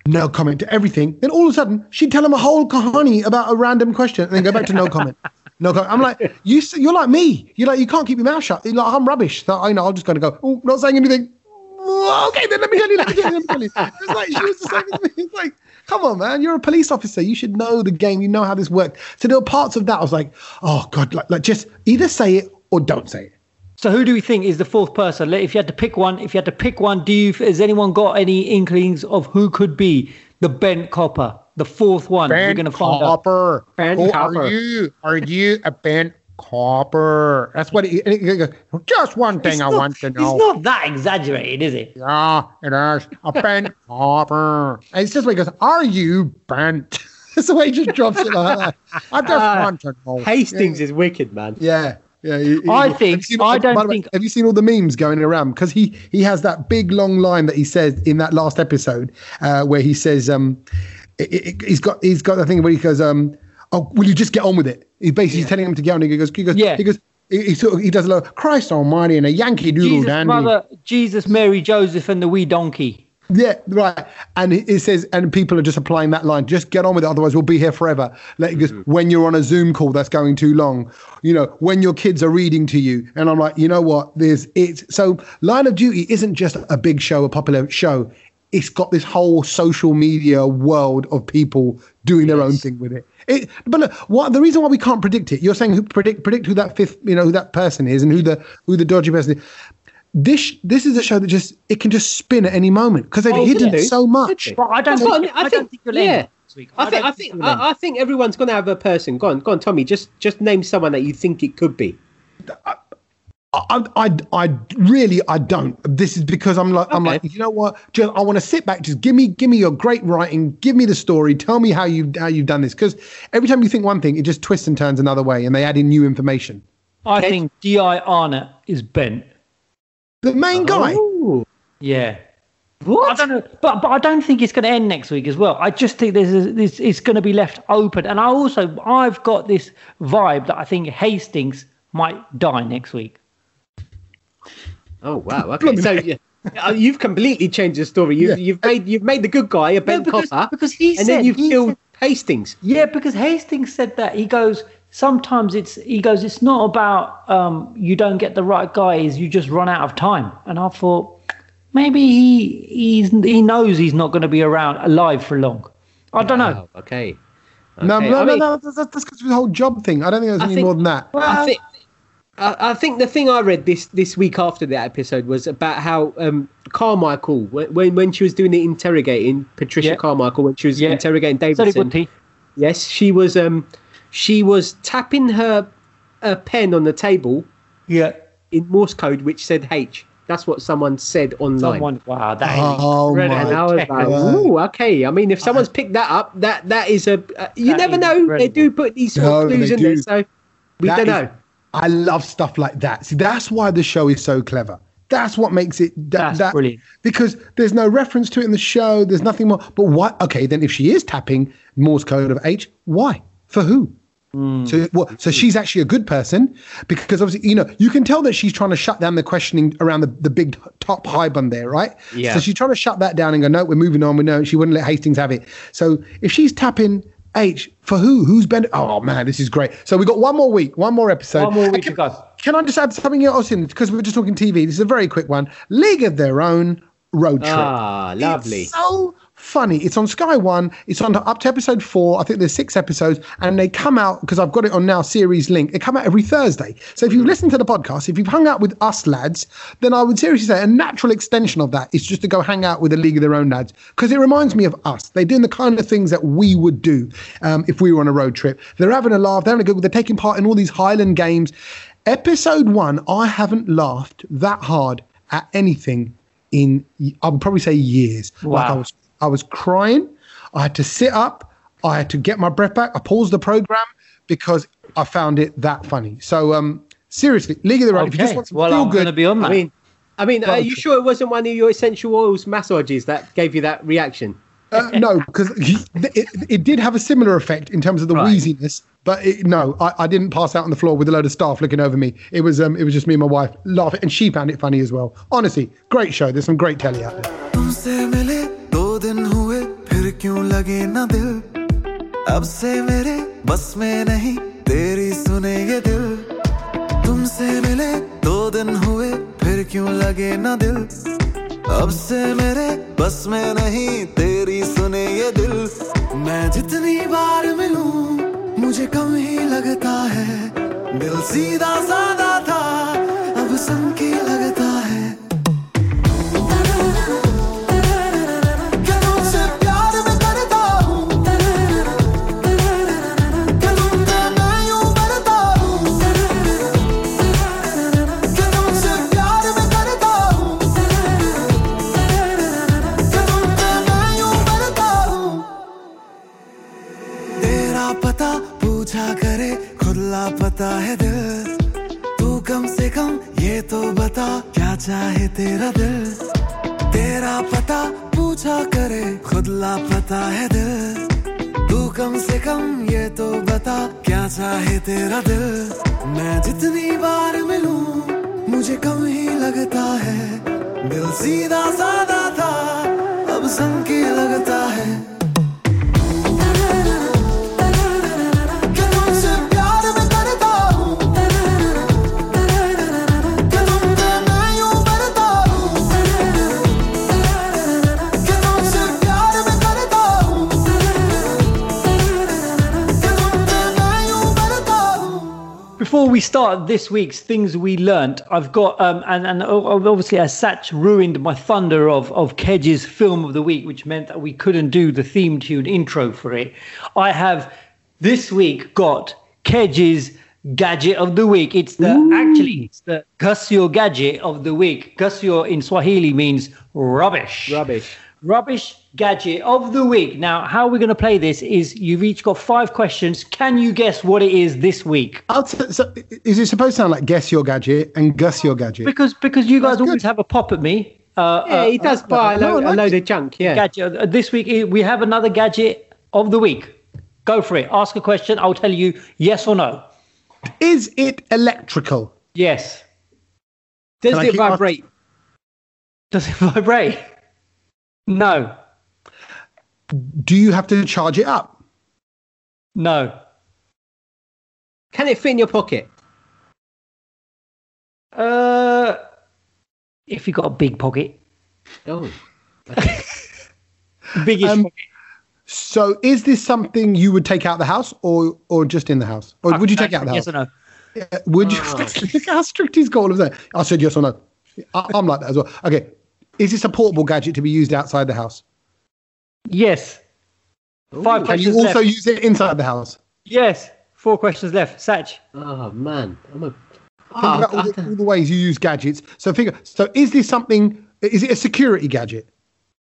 no comment to everything. Then all of a sudden, she'd tell him a whole kahani about a random question and then go back to no comment. No. I'm like, you. You're like me. You're like, you can't keep your mouth shut. You're like, I'm rubbish. So I know, I'm just going to go, oh, not saying anything. "Oh, Okay, then let me tell you, let me tell you, let me tell you. It's like, she was the same as me. It's like, come on, man. You're a police officer. You should know the game. You know how this works. So there were parts of that. I was like, oh, God, like, like just either say it or don't say it. So who do we think is the fourth person? If you had to pick one, if you had to pick one, do you has anyone got any inklings of who could be the bent copper, the fourth one? We're going to find out. Copper. Ben Who Copper. Are you? Are you a Ben Copper? That's what. He, and he goes, Just one thing I not, want to know. It's not that exaggerated, is it? Yeah, it is a Ben Copper. And it's just goes, "Are you bent?" That's the way he just drops it like that. I just Ah, want to know. Hastings is wicked, man. Yeah. Yeah, he- he- I think- I don't way, think- have you seen all the memes going around? Because he he has that big long line that he says in that last episode, uh, where he says, um, it, it, he's got he's got the thing where he goes, um, oh, will you just get on with it? He's basically telling him to get on. He goes, he goes, Yeah. he goes, he, he, sort of, he does a lot. Christ Almighty and a Yankee Doodle Jesus, dandy. mother, Jesus, Mary, Joseph, and the wee donkey. Yeah, right. And it says, and people are just applying that line. Just get on with it, otherwise we'll be here forever. Like, because when you're on a Zoom call that's going too long, you know, when your kids are reading to you, and I'm like, you know what? There's it's so Line of Duty isn't just a big show, a popular show. It's got this whole social media world of people doing their own thing with it. It, but look, what the reason why we can't predict it? You're saying who predict predict who that fifth, you know, who that person is, and who the who the dodgy person is this this is a show that just it can just spin at any moment because they've Oh, hidden could so much. Could But I don't That's what I think, mean. I I, think- don't think you'll yeah. end week. I think don't I think you'll. I, I think everyone's gonna have a person. Go on, go on, Tommy. Just just name someone that you think it could be. I, I, I really I don't. This is because I'm like I'm like you know what? Just I want to sit back. Just give me give me your great writing. Give me the story. Tell me how you how you've done this. Because every time you think one thing, it just twists and turns another way, and they add in new information. I Okay. think Di Arnott is bent. The main guy. Ooh. Yeah. I don't know, but but I don't think it's going to end next week as well. I just think there's a, this it's going to be left open, and I also I've got this vibe that I think Hastings might die next week. Oh wow. Okay. so yeah, uh, you've completely changed the story. You've Yeah. you've made you've made the good guy a Ben because- Copper, because he and said- then you've killed said- Hastings. Yeah, because Hastings said that he goes sometimes it's he goes it's not about um, you don't get the right guys you just run out of time and i thought maybe he he's, he knows he's not going to be around alive for long i don't know Oh, okay. No, no, I no, mean- no, that's that's because of the whole job thing. I don't think there's I any think- more than that. I think I, I think the thing I read this this week after that episode was about how um, Carmichael when when- when she was doing the interrogating Patricia Yeah. Carmichael when she was Yeah. interrogating Sorry, Davidson. Yes, she was um she was tapping her a pen on the table yeah in Morse code which said H. That's what someone said online. someone wow that is Oh incredible. and I was like, God. "Ooh, okay." I mean, if someone's picked that up, that that is a. Uh, you That never is know. They do put these No, clues they in there, so we That don't is- know. I love stuff like that. See, that's why the show is so clever. That's what makes it that, That's that- brilliant. Because there's no reference to it in the show. There's nothing more. But why? Okay, then if she is tapping Morse code of H, why? For who? Hmm. So what? So she's actually a good person because obviously you know you can tell that she's trying to shut down the questioning around the, the big top high bun there, right? Yeah. So she's trying to shut that down and go, no, we're moving on. We know she wouldn't let Hastings have it. So if she's tapping H for who? Who's been? Oh man, this is great. So we got one more week, one more episode. One more week can, to go. Can I just add something else in because we're just talking TV? This is a very quick one. League of Their Own road trip. Ah, lovely. It's so funny. It's on Sky One. It's on up to episode four. I think there's six episodes, and they come out because I've got it on now. Series link. They come out every Thursday. So if you've listened to the podcast, if you've hung out with us lads, then I would seriously say a natural extension of that is just to go hang out with the League of Their Own lads because it reminds me of us. They're doing the kind of things that we would do um, if we were on a road trip. They're having a laugh. They're having a good. They're taking part in all these Highland games. Episode one, I haven't laughed that hard at anything in I would probably say years. Like I Wow. was I was crying. I had to sit up. I had to get my breath back. I paused the program because I found it that funny. So um seriously, League of the Road. If you just want some well feel i'm going to good, be on that I mean, I mean, are you sure it wasn't one of your essential oils massages that gave you that reaction? uh, no, because it, it did have a similar effect in terms of the Right. wheeziness. But it, no, I, I didn't pass out on the floor with a load of staff looking over me. It was um, it was just me and my wife laughing, and she found it funny as well. Honestly, great show. There's some great telly out there. क्यों लगे ना दिल? अब से मेरे बस में नहीं, तेरी सुने ये दिल। तुमसे मिले दो दिन हुए, फिर क्यों लगे ना दिल? अब से मेरे बस में नहीं, तेरी सुने ये दिल। मैं जितनी बार मिलूं, मुझे कम ही लगता है। दिल सीधा साधा था, अब संकी लगता है। पूछा करे, खुद लापता है दिल। तू कम से कम ये तो बता, क्या चाहे तेरा दिल। तेरा पता पूछा करे, खुद लापता है दिल। तू कम से कम ये तो बता, क्या चाहे तेरा दिल। मैं जितनी बार मिलूं, मुझे कम ही लगता है। दिल सीधा साधा था, अब संकी लगता है। Before we start this week's things we learnt, I've got um, and and obviously as such ruined my thunder of of Kedge's film of the week, which meant that we couldn't do the theme tune intro for it. I have this week got Kedge's gadget of the week. It's the actually it's the Gusio gadget of the week. Gusio in Swahili means rubbish. Rubbish. Rubbish gadget of the week. Now, how we're going to play this is you've each got five questions. Can you guess what it is this week? I'll t- so, is it supposed to sound like guess your gadget and guess your gadget? Because because you guys That's always good. have a pop at me. Uh, Yeah, uh, he does buy a, no, load, a load of junk. Yeah. gadget. Uh, This week uh, we have another gadget of the week. Go for it. Ask a question. I'll tell you yes or no. Is it electrical? Yes. Does Can it keep asking- vibrate? Does it vibrate? No. Do you have to charge it up? No. Can it fit in your pocket? Uh, if you've got a big pocket, Oh, biggest Um, pocket. So, is this something you would take out the house, or or just in the house, or would you take it out the Yes house? or no? Uh, Would you? Oh. Look how strict he's got all of that. I said yes or no. I, I'm like that as well. Okay, is this a portable gadget to be used outside the house? Yes. Five Can questions you also left. use it inside the house? Yes. Four questions left. Satch. oh man, I'm a. Think Oh, about all the, all the ways you use gadgets. So figure. So is this something? Is it a security gadget?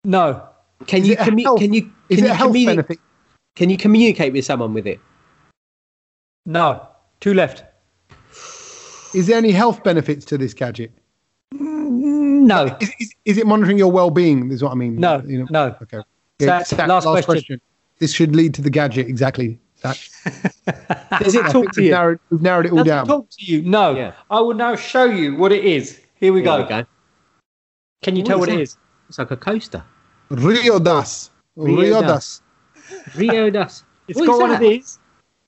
No. can Is you commu- health- can you Is it you a health communi- benefit? Can you communicate with someone with it? No. Two left. Is there any health benefits to this gadget? Mm, no. Is, is, is it monitoring your well-being? Is what I mean. No. You know. No. Okay. Sat, Sat, last question. This should lead to the gadget exactly. That, Does it talk to we've you? narrowed, we've narrowed it all Doesn't down. talk to you. No. Yeah. I will now show you what it is. Here we There go. we go. Can you What tell what it that? is? It's like a coaster. Rio das. Rio Rio das. das. Rio das. It's What got one of these.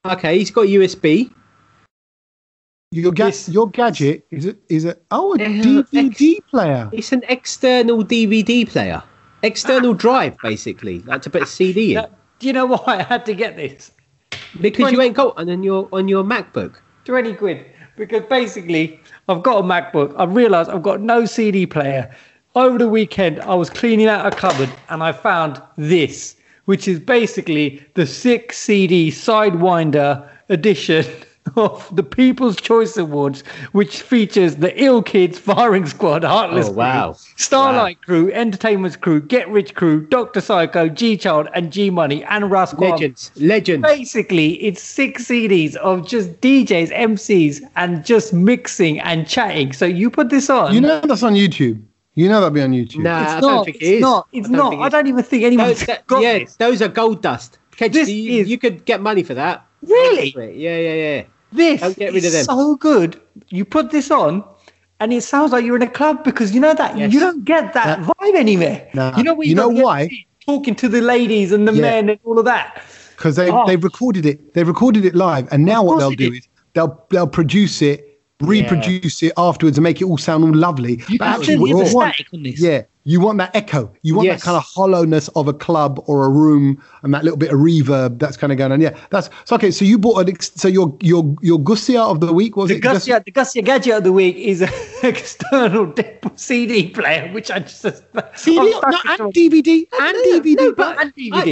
Okay, he's got USB. Your, ga- This- your gadget is a, is a oh a Uh, DVD player. It's an external DVD player, external drive, basically, like to put a CD in. Now, do you know why I had to get this? Because you ain't got one on your on your MacBook. 20 quid. Because basically, I've got a MacBook. I realised I've got no CD player. Over the weekend, I was cleaning out a cupboard and I found this, which is basically the six CD Sidewinder edition of the People's Choice Awards, which features the Ill Kids Firing Squad, Heartless Oh, wow. Crew, Starlight Crew, Entertainment Crew, Get Rich Crew, Dr. Psycho, G Child, and G Money, and Rascal. Legends, legends. Basically, it's six CDs of just DJs, MCs, and just mixing and chatting. So you put this on. You know that's on YouTube. You know that'll be on YouTube. Nah, it's I not. don't think it's it is. not. It's I don't not. I don't even think anyone's Those, that- got yeah, this. those are gold dust. Kedge, This you, is- you could get money for that. Really? Yeah, yeah, yeah. This get rid is of them. so good. You put this on, and it sounds like you're in a club because you know that Yes. you don't get that Yeah. vibe anywhere. Nah. You know You know why? Talking to the ladies and the Yeah. men and all of that. because they Oh. they've recorded it. They've recorded it live, and now what they'll do is they'll they'll produce it, reproduce it afterwards, and make it all sound all lovely. You But actually what you want-. Yeah, you want that echo. You want Yes. that kind of hollowness of a club or a room, and that little bit of reverb that's kind of going on. Yeah, that's so okay. So you bought an ex- so your your your Gussia of the week was The it? Just- Gussia, the Gussia gadget of the week is an external CD player, which I just CD, no, and DVD, and DVD. no, but and DVD. I-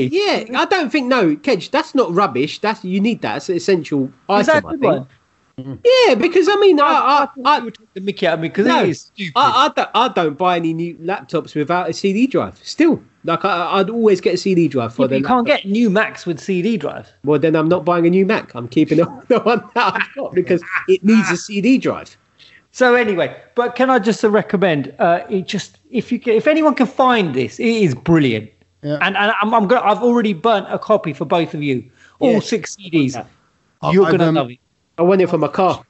yeah, I don't think no, Kedge. That's not rubbish. That's you need that. It's an essential Is that item. I think. one? Yeah, because I mean, I, I, I, you would take the mickey out of me because No, it is stupid. I, I, don't, I don't buy any new laptops without a CD drive. Still, like I, I'd always get a CD drive for Yeah, but the. you can't laptop. get new Macs with CD drives. Well, then I'm not buying a new Mac. I'm keeping the the one that I've got because it needs a CD drive. So anyway, but can I just uh, recommend? Uh, it just if you can, if anyone can find this, it is brilliant. Yeah. And and I'm, I'm gonna, I've already burnt a copy for both of you, all Yes. six CDs. I- You're I've, gonna um, love it. I want it for my car.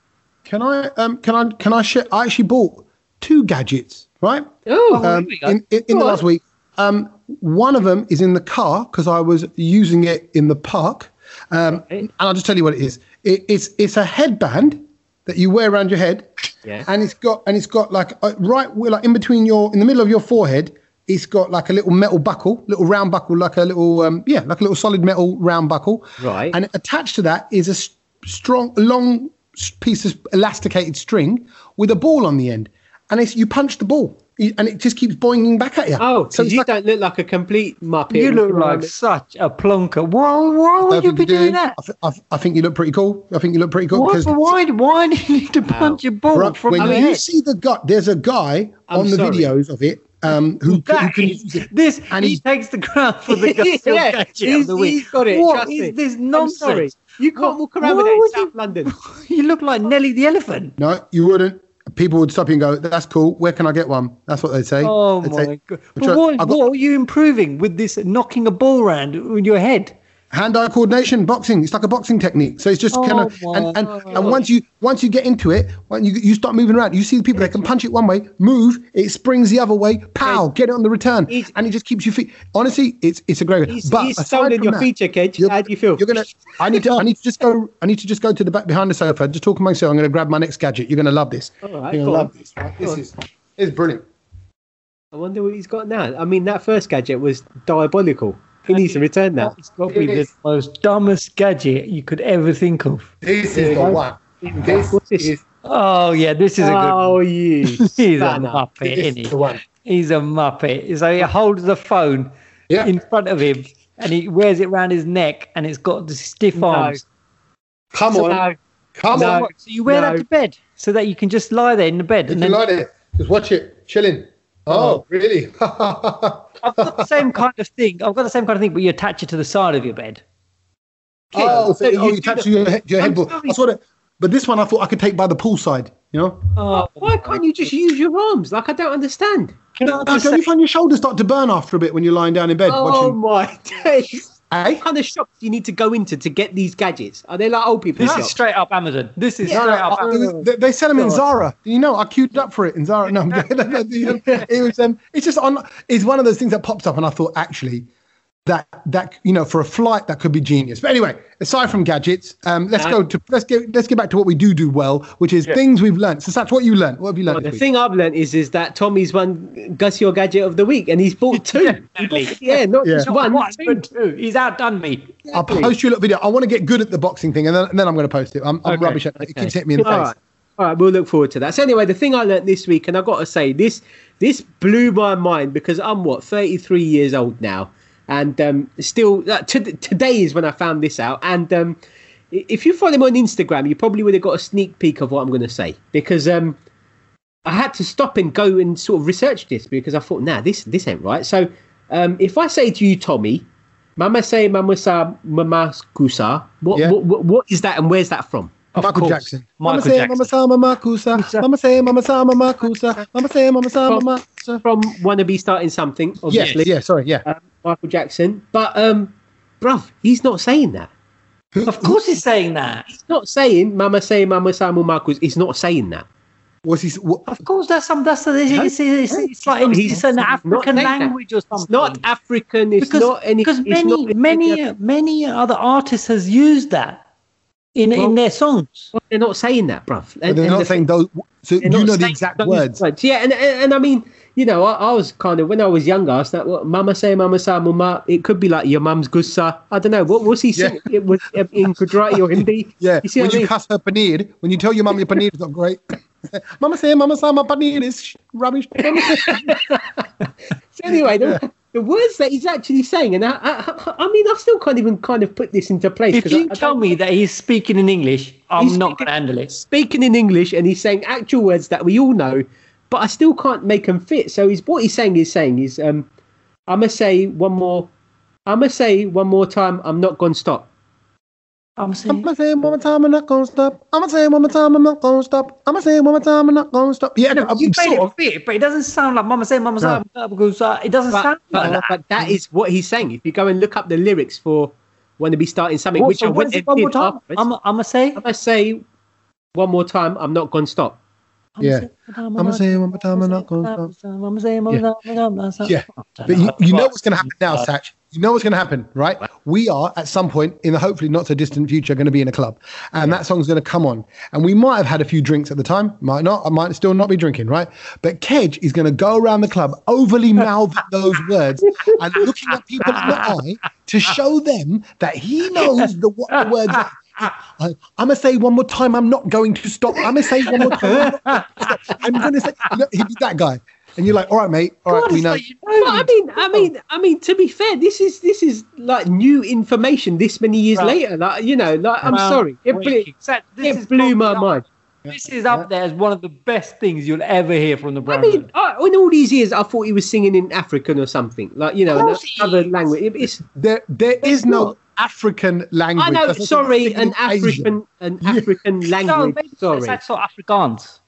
Can I um can I can I share? I actually bought two gadgets, right? Oh, um, here we go. in, in, in the last week. Um, one of them is in the car because I was using it in the park. Um, and I'll just tell you what it is. It, it's it's a headband that you wear around your head, Yeah. and it's got and it's got like uh, right where, like in between your in the middle of your forehead. It's got like a little metal buckle, little round buckle, like a little um, yeah, like a little solid metal round buckle. Right. And attached to that is a strong, long s- piece of elasticated string with a ball on the end, and it's you punch the ball, and it just keeps boinging back at you. Oh, so you like- don't look like a complete muppet. You look like around. such a plonker. Why, why would you think be do. doing that? I, th- I, th- I think you look pretty cool. I think you look pretty cool. Why, 'cause- why, why do you need to punch your ball Right, from when your you head? see the guy, there's a guy I'm on the sorry. videos of it um, who, who can this and he he's- takes the ground for the Gussia Yeah, gadget he's- of the week. he's got it, What trust me. this nonsense? You can't What- walk around with it in South you- London. You look like Nelly the elephant. No, you wouldn't. People would stop you and go, "That's cool. Where can I get one?" That's what they'd say. Oh They'd my say, god! But what, got- what are you improving with this knocking a ball around with your head? Hand-eye coordination, boxing. It's like a boxing technique. So it's just kind of Oh and, and and once you once you get into it, when you you start moving around, you see the people that can punch it one way, move, it springs the other way, pow, get it on the return, and it just keeps your feet. Honestly, it's it's a great. He's, but he's aside from your that, feature, Kedge. How do you feel? You're gonna. I need to. I need to just go. I need to just go to the back behind the sofa. Just talk to myself. I'm gonna grab my next gadget. You're gonna love this. All right, You're gonna on. love this. Right? This is. It's brilliant. I wonder what he's got now. I mean, that first gadget was diabolical. He needs to return that. It's got to be the most dumbest gadget you could ever think of. This is the one. This this? is Oh yeah, this is a good. Oh, one. you. He's a muppet, this isn't he? the one. He's a muppet. So he holds the phone Yeah. in front of him, and he wears it around his neck, and it's got the stiff No. arms. Come So- on. Come No. on. So you wear that to bed, so that you can just lie there in the bed, You and then like it. Just watch it. Chilling. Oh, really? I've got the same kind of thing. I've got the same kind of thing, but you attach it to the side of your bed. oh, so, So you you attach your, head- your headboard. That's what it, but this one I thought I could take by the poolside. You know? Oh, Why can't you just use your arms? Like, I don't understand. can I No, just don't you find your shoulders start to burn after a bit when you're lying down in bed Oh watching? my days. Eh? What kind of shops do you need to go into to get these gadgets? Are they like old people This is straight up Amazon. This is No, straight no, up. I- Amazon. they, they sell them in Zara. You know, I queued up for it in Zara. No, I'm it was. Um, it's just on. It's one of those things that pops up, and I thought actually that that you know for a flight that could be genius. But anyway, aside from gadgets, um, let's go to let's get let's get back to what we do do well, which is things we've learned. So, that's what you learned? What have you learned? Well, the week? thing I've learned is is that Tommy's won Gus your gadget of the week, and he's bought two. He bought- yeah, not Yeah. just Not one. one, two. two. He's outdone me. I'll post you a little video. I want to get good at the boxing thing, and then, and then I'm going to post it. I'm, I'm Okay, rubbish at it. It keeps hitting me in the All face. right. All right, we'll look forward to that. So anyway, the thing I learned this week, and I've got to say, this this blew my mind because I'm what 33 years old now, and um, still uh, to, today is when I found this out. And um, if you follow me on Instagram, you probably would have got a sneak peek of what I'm going to say because um, I had to stop and go and sort of research this because I thought, nah, this this ain't right. So um, if I say to you, Tommy, Mama say Mama sa Mama kusa, what, Yeah. what, what what is that and where's that from? Of Michael course. Jackson. Michael Mama say, Jackson. Mama sa, Mama kusa. Mama say, Mama sa, Mama kusa. Mama say, Mama sa, Mama. kusa. from wannabe starting something, Yes, obviously. yeah, sorry, yeah. Um, Michael Jackson, but um, bruv, he's not saying that. Of course, he's saying that. He's not saying "Mama say Mama Samuel Marcus." He's not saying that. What's he? What, Of course, that's some. That's the. It's, it's, it's like He's it's an African saying that. language or It's something. not African. It's because not any. because many not many many other artists has used that in Well- in their songs. Well, they're not saying that, bruv. they're And- not the- saying those. So you know the exact those words. Yeah, and, and and I mean, you know, I, I was kind of when I was younger, I was like, what, "Mama say, Mama say, Mama." It could be like your mum's gussa. I don't know. What was he Yeah. saying? It was uh, in Gujarati or Hindi. Yeah, you see when what I you mean? cuss her paneer, when you tell your mum your paneer is not great. Mama say, Mama say, my paneer is sh- rubbish. Mama say- So anyway, the, the words that he's actually saying, and I, I, I mean, I still can't even kind of put this into place. If 'cause you I- I tell don't- me that he's speaking in English, I'm not going to handle it. speaking in English, and he's saying actual words that we all know, but I still can't make them fit. So he's what he's saying is saying is, um, I'm gonna say one more, I'm gonna say one more time. I'm not gonna stop. I'm saying. I'm gonna say one more time, I'm not gonna stop. I'm gonna say one more time, I'm not gonna stop. I'm gonna say one more time, I'm not gonna stop. Yeah, No, you made sort of. it fit, but it doesn't sound like Mama say, Mama say, No. Mama because uh, it doesn't But, sound like but, that. but that is what he's saying. If you go and look up the lyrics for "Want to Be Starting Something," What, which so I went and one more did time? I'm, I'm gonna say. I'm gonna say one more time. I'm not gonna stop. Yeah. Yeah. But you, you know what's going to happen now, Satch. You know what's going to happen, right? We are at some point in the hopefully not so distant future going to be in a club, and that song's going to come on, and we might have had a few drinks at the time, might not, I might still not be drinking, right? But Kedge is going to go around the club overly mouthing those words and looking at people in the eye to show them that he knows the what the words. Are. I, I'm gonna say one more time. I'm not going to stop. I'm gonna say one more time. I'm, going to. I'm gonna say. Look, he'd be that guy, and you're like, all right, mate. All right, God, we know. like you But I mean, I oh. mean, I mean. To be fair, this is this is like new information. This many years Right. later, like you know, like I'm Well, sorry, it blew, wicked. So this it is blew my probably- mind. This is up there as one of the best things you'll ever hear from the brother. I mean, I, in all these years, I thought he was singing in African or something, like you know, Of another language. It- it's There, there is no not. African language. I know. That's Sorry, singing an in Asian. African, an African no, language. maybe sorry, it's actual Afrikaans.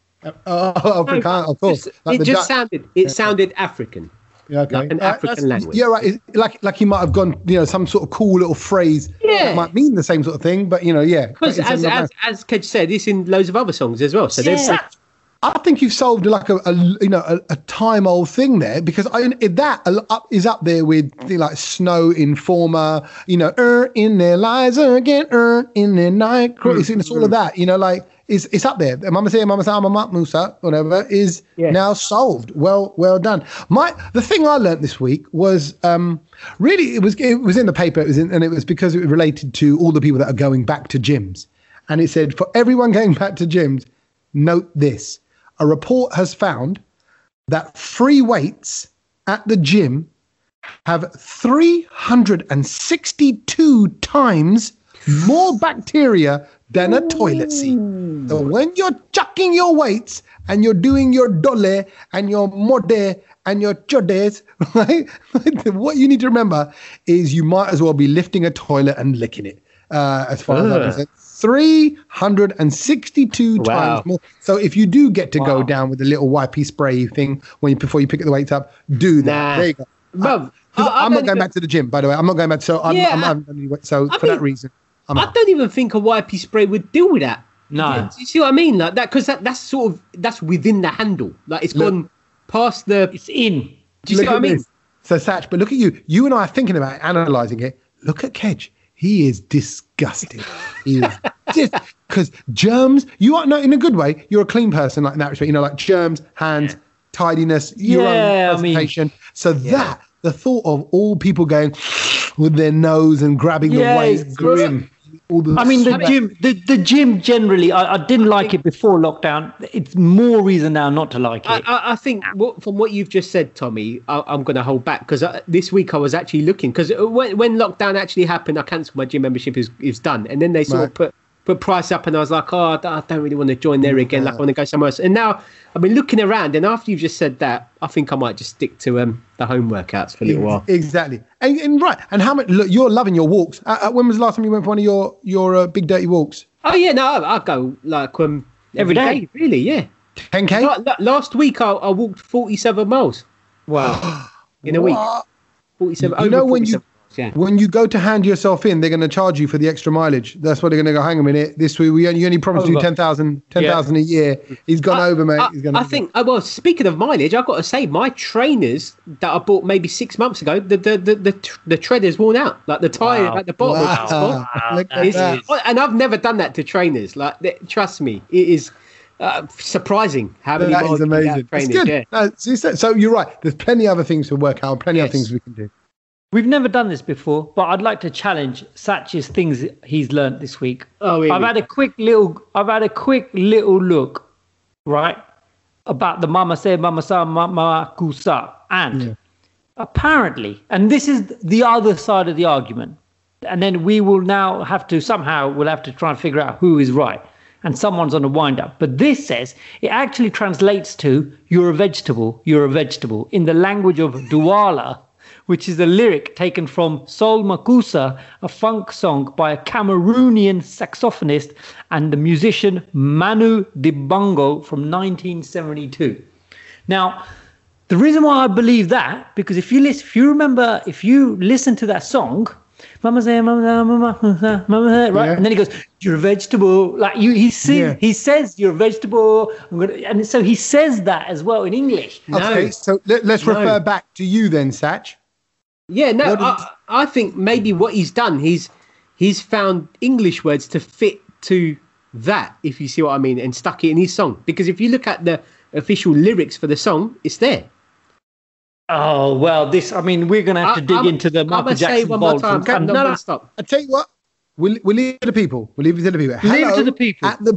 Oh, African, of course. Just- Like it just Dutch. sounded. It sounded African. Yeah, okay. like an Uh, African that's- language. Yeah, right. It's like like he might have gone, you know, some sort of cool little phrase. Yeah. that might mean the same sort of thing, but you know, yeah. Because as, the- as as Kedge said, it's in loads of other songs as well. So there's Yeah. I think you've solved like a, a you know a, a time old thing there because I that up is up there with the, like Snow Informer, you know, er, in their lies again, er, in there night. crawl. It's, it's all of that, you know, like it's it's up there. Mama say, Mama say, Mama Musa, whatever is now solved. Well, well done. My the thing I learnt this week was um really it was it was in the paper, it was in, and it was because it related to all the people that are going back to gyms, and it said for everyone going back to gyms, note this a report has found that free weights at the gym have 362 times more bacteria than a toilet seat. So when you're chucking your weights and you're doing your dole and your mode and your chodes, right? what you need to remember is you might as well be lifting a toilet and licking it. Uh, as far as I'm concerned. 362 Wow. times more. So if you do get to go down with the little wipey spray thing when you, before you pick the weights up, do that. Nah. There you go. Mum, uh, 'Cause I- I I'm don't going even- back to the gym, by the way. I'm not going back. So I'm, Yeah, I'm, I- I'm, I'm- so I for that reason, I'm I don't even think a wipey spray would deal with that. No. Do you see what I mean? Like that, because that, that's sort of that's within the handle. Like it's Look. gone past the. It's in. Do you see what I mean? this. So Satch, but look at you. You and I are thinking about analysing it. Look at Kedge. He is disgusting. He is because germs. You are no in a good way. You're a clean person like in that respect. You know, like germs, hands, tidiness, your Yeah, I own mean- presentation. so that the thought of all people going with their nose and grabbing Yeah, the weights, it's grim. all the I mean, the gym, the, the gym generally, I, I didn't like it before lockdown. It's more reason now not to like it. I, I think what, from what you've just said, Tommy, I, I'm going to hold back because uh, this week I was actually looking because uh, when, when lockdown actually happened, I cancelled my gym membership. Is is done, and then they sort of put put price up, and I was like, oh, I don't, really want to join there again. Like I want to go somewhere else. And now I've been looking around, and after you've just said that, I think I might just stick to um the home workouts for a little while. Exactly. And, and right. And how much? Look, you're loving your walks. Uh, uh, when was the last time you went for one of your your uh, big dirty walks? Oh yeah, no, I, I go like um Every day? really, yeah. 10k. La- la- Last week I, I walked 47 miles wow. in a week. 47. You over know when you 47 miles, yeah. when you go to hand yourself in, they're going to charge you for the extra mileage. That's what they're going to go. Hang a minute. This week we only, you only promised you Over. 10,000 10,000 a year. He's gone I- over, mate. I, He's gone I over. think. uh, Well, speaking of mileage, I've got to say, my trainers that I bought maybe six months ago, the the the the, tr- the treader's worn out, like the tire Wow. at the bottom. of the. Wow. Look at It's- that. oh, and I've never done that to trainers. Like, th- trust me, it is uh, surprising how many That miles is you can amazing. It's trainers. good. Yeah. No, so, so- so you're right. There's plenty of other things to work out, plenty of things we can do. We've never done this before, but I'd like to challenge Satch's things he's learnt this week. Oh, here I've had a quick little, I've had a quick little look, right, about the Mama Say Mama Sa Mama Kusa, and apparently, and this is the other side of the argument, and then we will now have to somehow we'll have to try and figure out who is right, and someone's on a wind up. But this says it actually translates to "you're a vegetable, you're a vegetable" in the language of Duala which is a lyric taken from Soul Makossa, a funk song by a Cameroonian saxophonist and the musician Manu Dibango from 1972. Now, the reason why I believe that, because if you listen, if you remember, if you listen to that song, Mama say, Mama, Mama, Mama, Mama, say," right, Yeah. and then he goes, "You're a vegetable." Like you, he sing, Yeah. he says, "You're a vegetable," I'm gonna, and so he says that as well in English. Okay, so let, us No. refer back to you then, Satch. Yeah, no, What I, I think maybe what he's done, he's he's found English words to fit to that, if you see what I mean, and stuck it in his song. Because if you look at the official lyrics for the song, it's there. Oh well, this. I mean, we're gonna have to I- dig I'm- into the I'm Michael gonna say Jackson one more vault time. and- I'm and- not no, no. stop. I tell you what, we'll, we'll leave it to the people. We'll leave it to the people. Leave it to the people. At the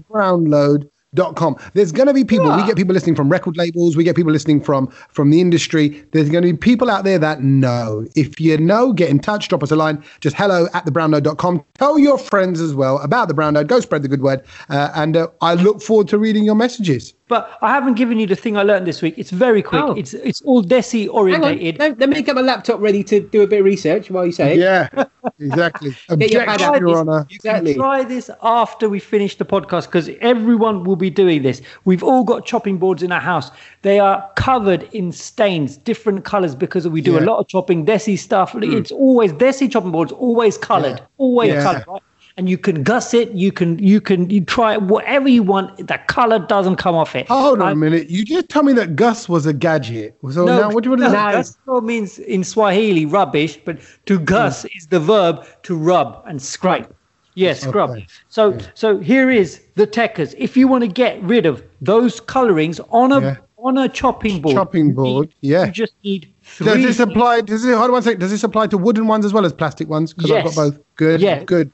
brownlounge.com. There's going to be people, we get people listening from record labels, we get people listening from from the industry. There's going to be people out there that know. If you know, get in touch, drop us a line. Just hello at the brownlounge.com. Tell your friends as well about the Brown Lounge. Go spread the good word. Uh, and uh, I look forward to reading your messages. But I haven't given you the thing I learned this week. It's very quick. Oh. It's it's all Desi Hang on, orientated. let, let me get my laptop ready to do a bit of research while you say it. Yeah, exactly. Get your pad Objection, out. Your Honour. Exactly. Try this after we finish the podcast because everyone will be doing this. We've all got chopping boards in our house. They are covered in stains, different colors because we do a lot of chopping. Desi stuff. Mm. It's always Desi chopping boards, always colored, always Yeah. colored. Right? And you can guss it. You can you can you try it whatever you want. The color doesn't come off it. Hold on I- a minute. You just tell me that Gus was a gadget. So no, now what do you want to no, say? Gus no means in Swahili rubbish, but to mm. gus is the verb to rub and scrape. Yes, scrub. Okay. So so here is the techers. If you want to get rid of those colorings on a Yeah. on a chopping board, Chopping you board, need- yeah. you just need Does this apply? Does it? Hold on one second. Does this apply to wooden ones as well as plastic ones? Because I've got both. Good. Yeah. Good.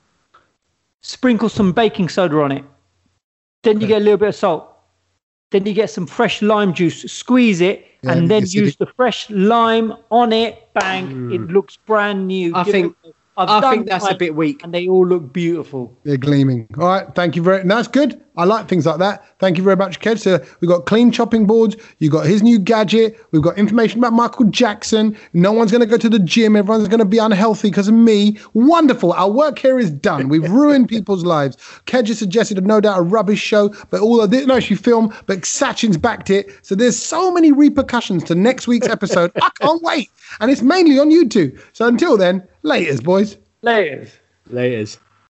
Sprinkle some baking soda on it. Then you get a little bit of salt. Then you get some fresh lime juice, squeeze it, Yeah, and then use the- the fresh lime on it. Bang! It mm. looks brand new. I Give think- I've I done think that's a bit weak. and they all look beautiful. They're gleaming. All right. Thank you very. Much. That's good. I like things like that. Thank you very much, Ked. So we've got clean chopping boards. You've got his new gadget. We've got information about Michael Jackson. No one's going to go to the gym. Everyone's going to be unhealthy because of me. Wonderful. Our work here is done. We've ruined people's lives. Ked just suggested a no doubt a rubbish show, but all I didn't actually film. But Sachin's backed it. So there's so many repercussions to next week's episode. I can't wait. And it's mainly on YouTube. So until then, laters, boys. Layers. Laters.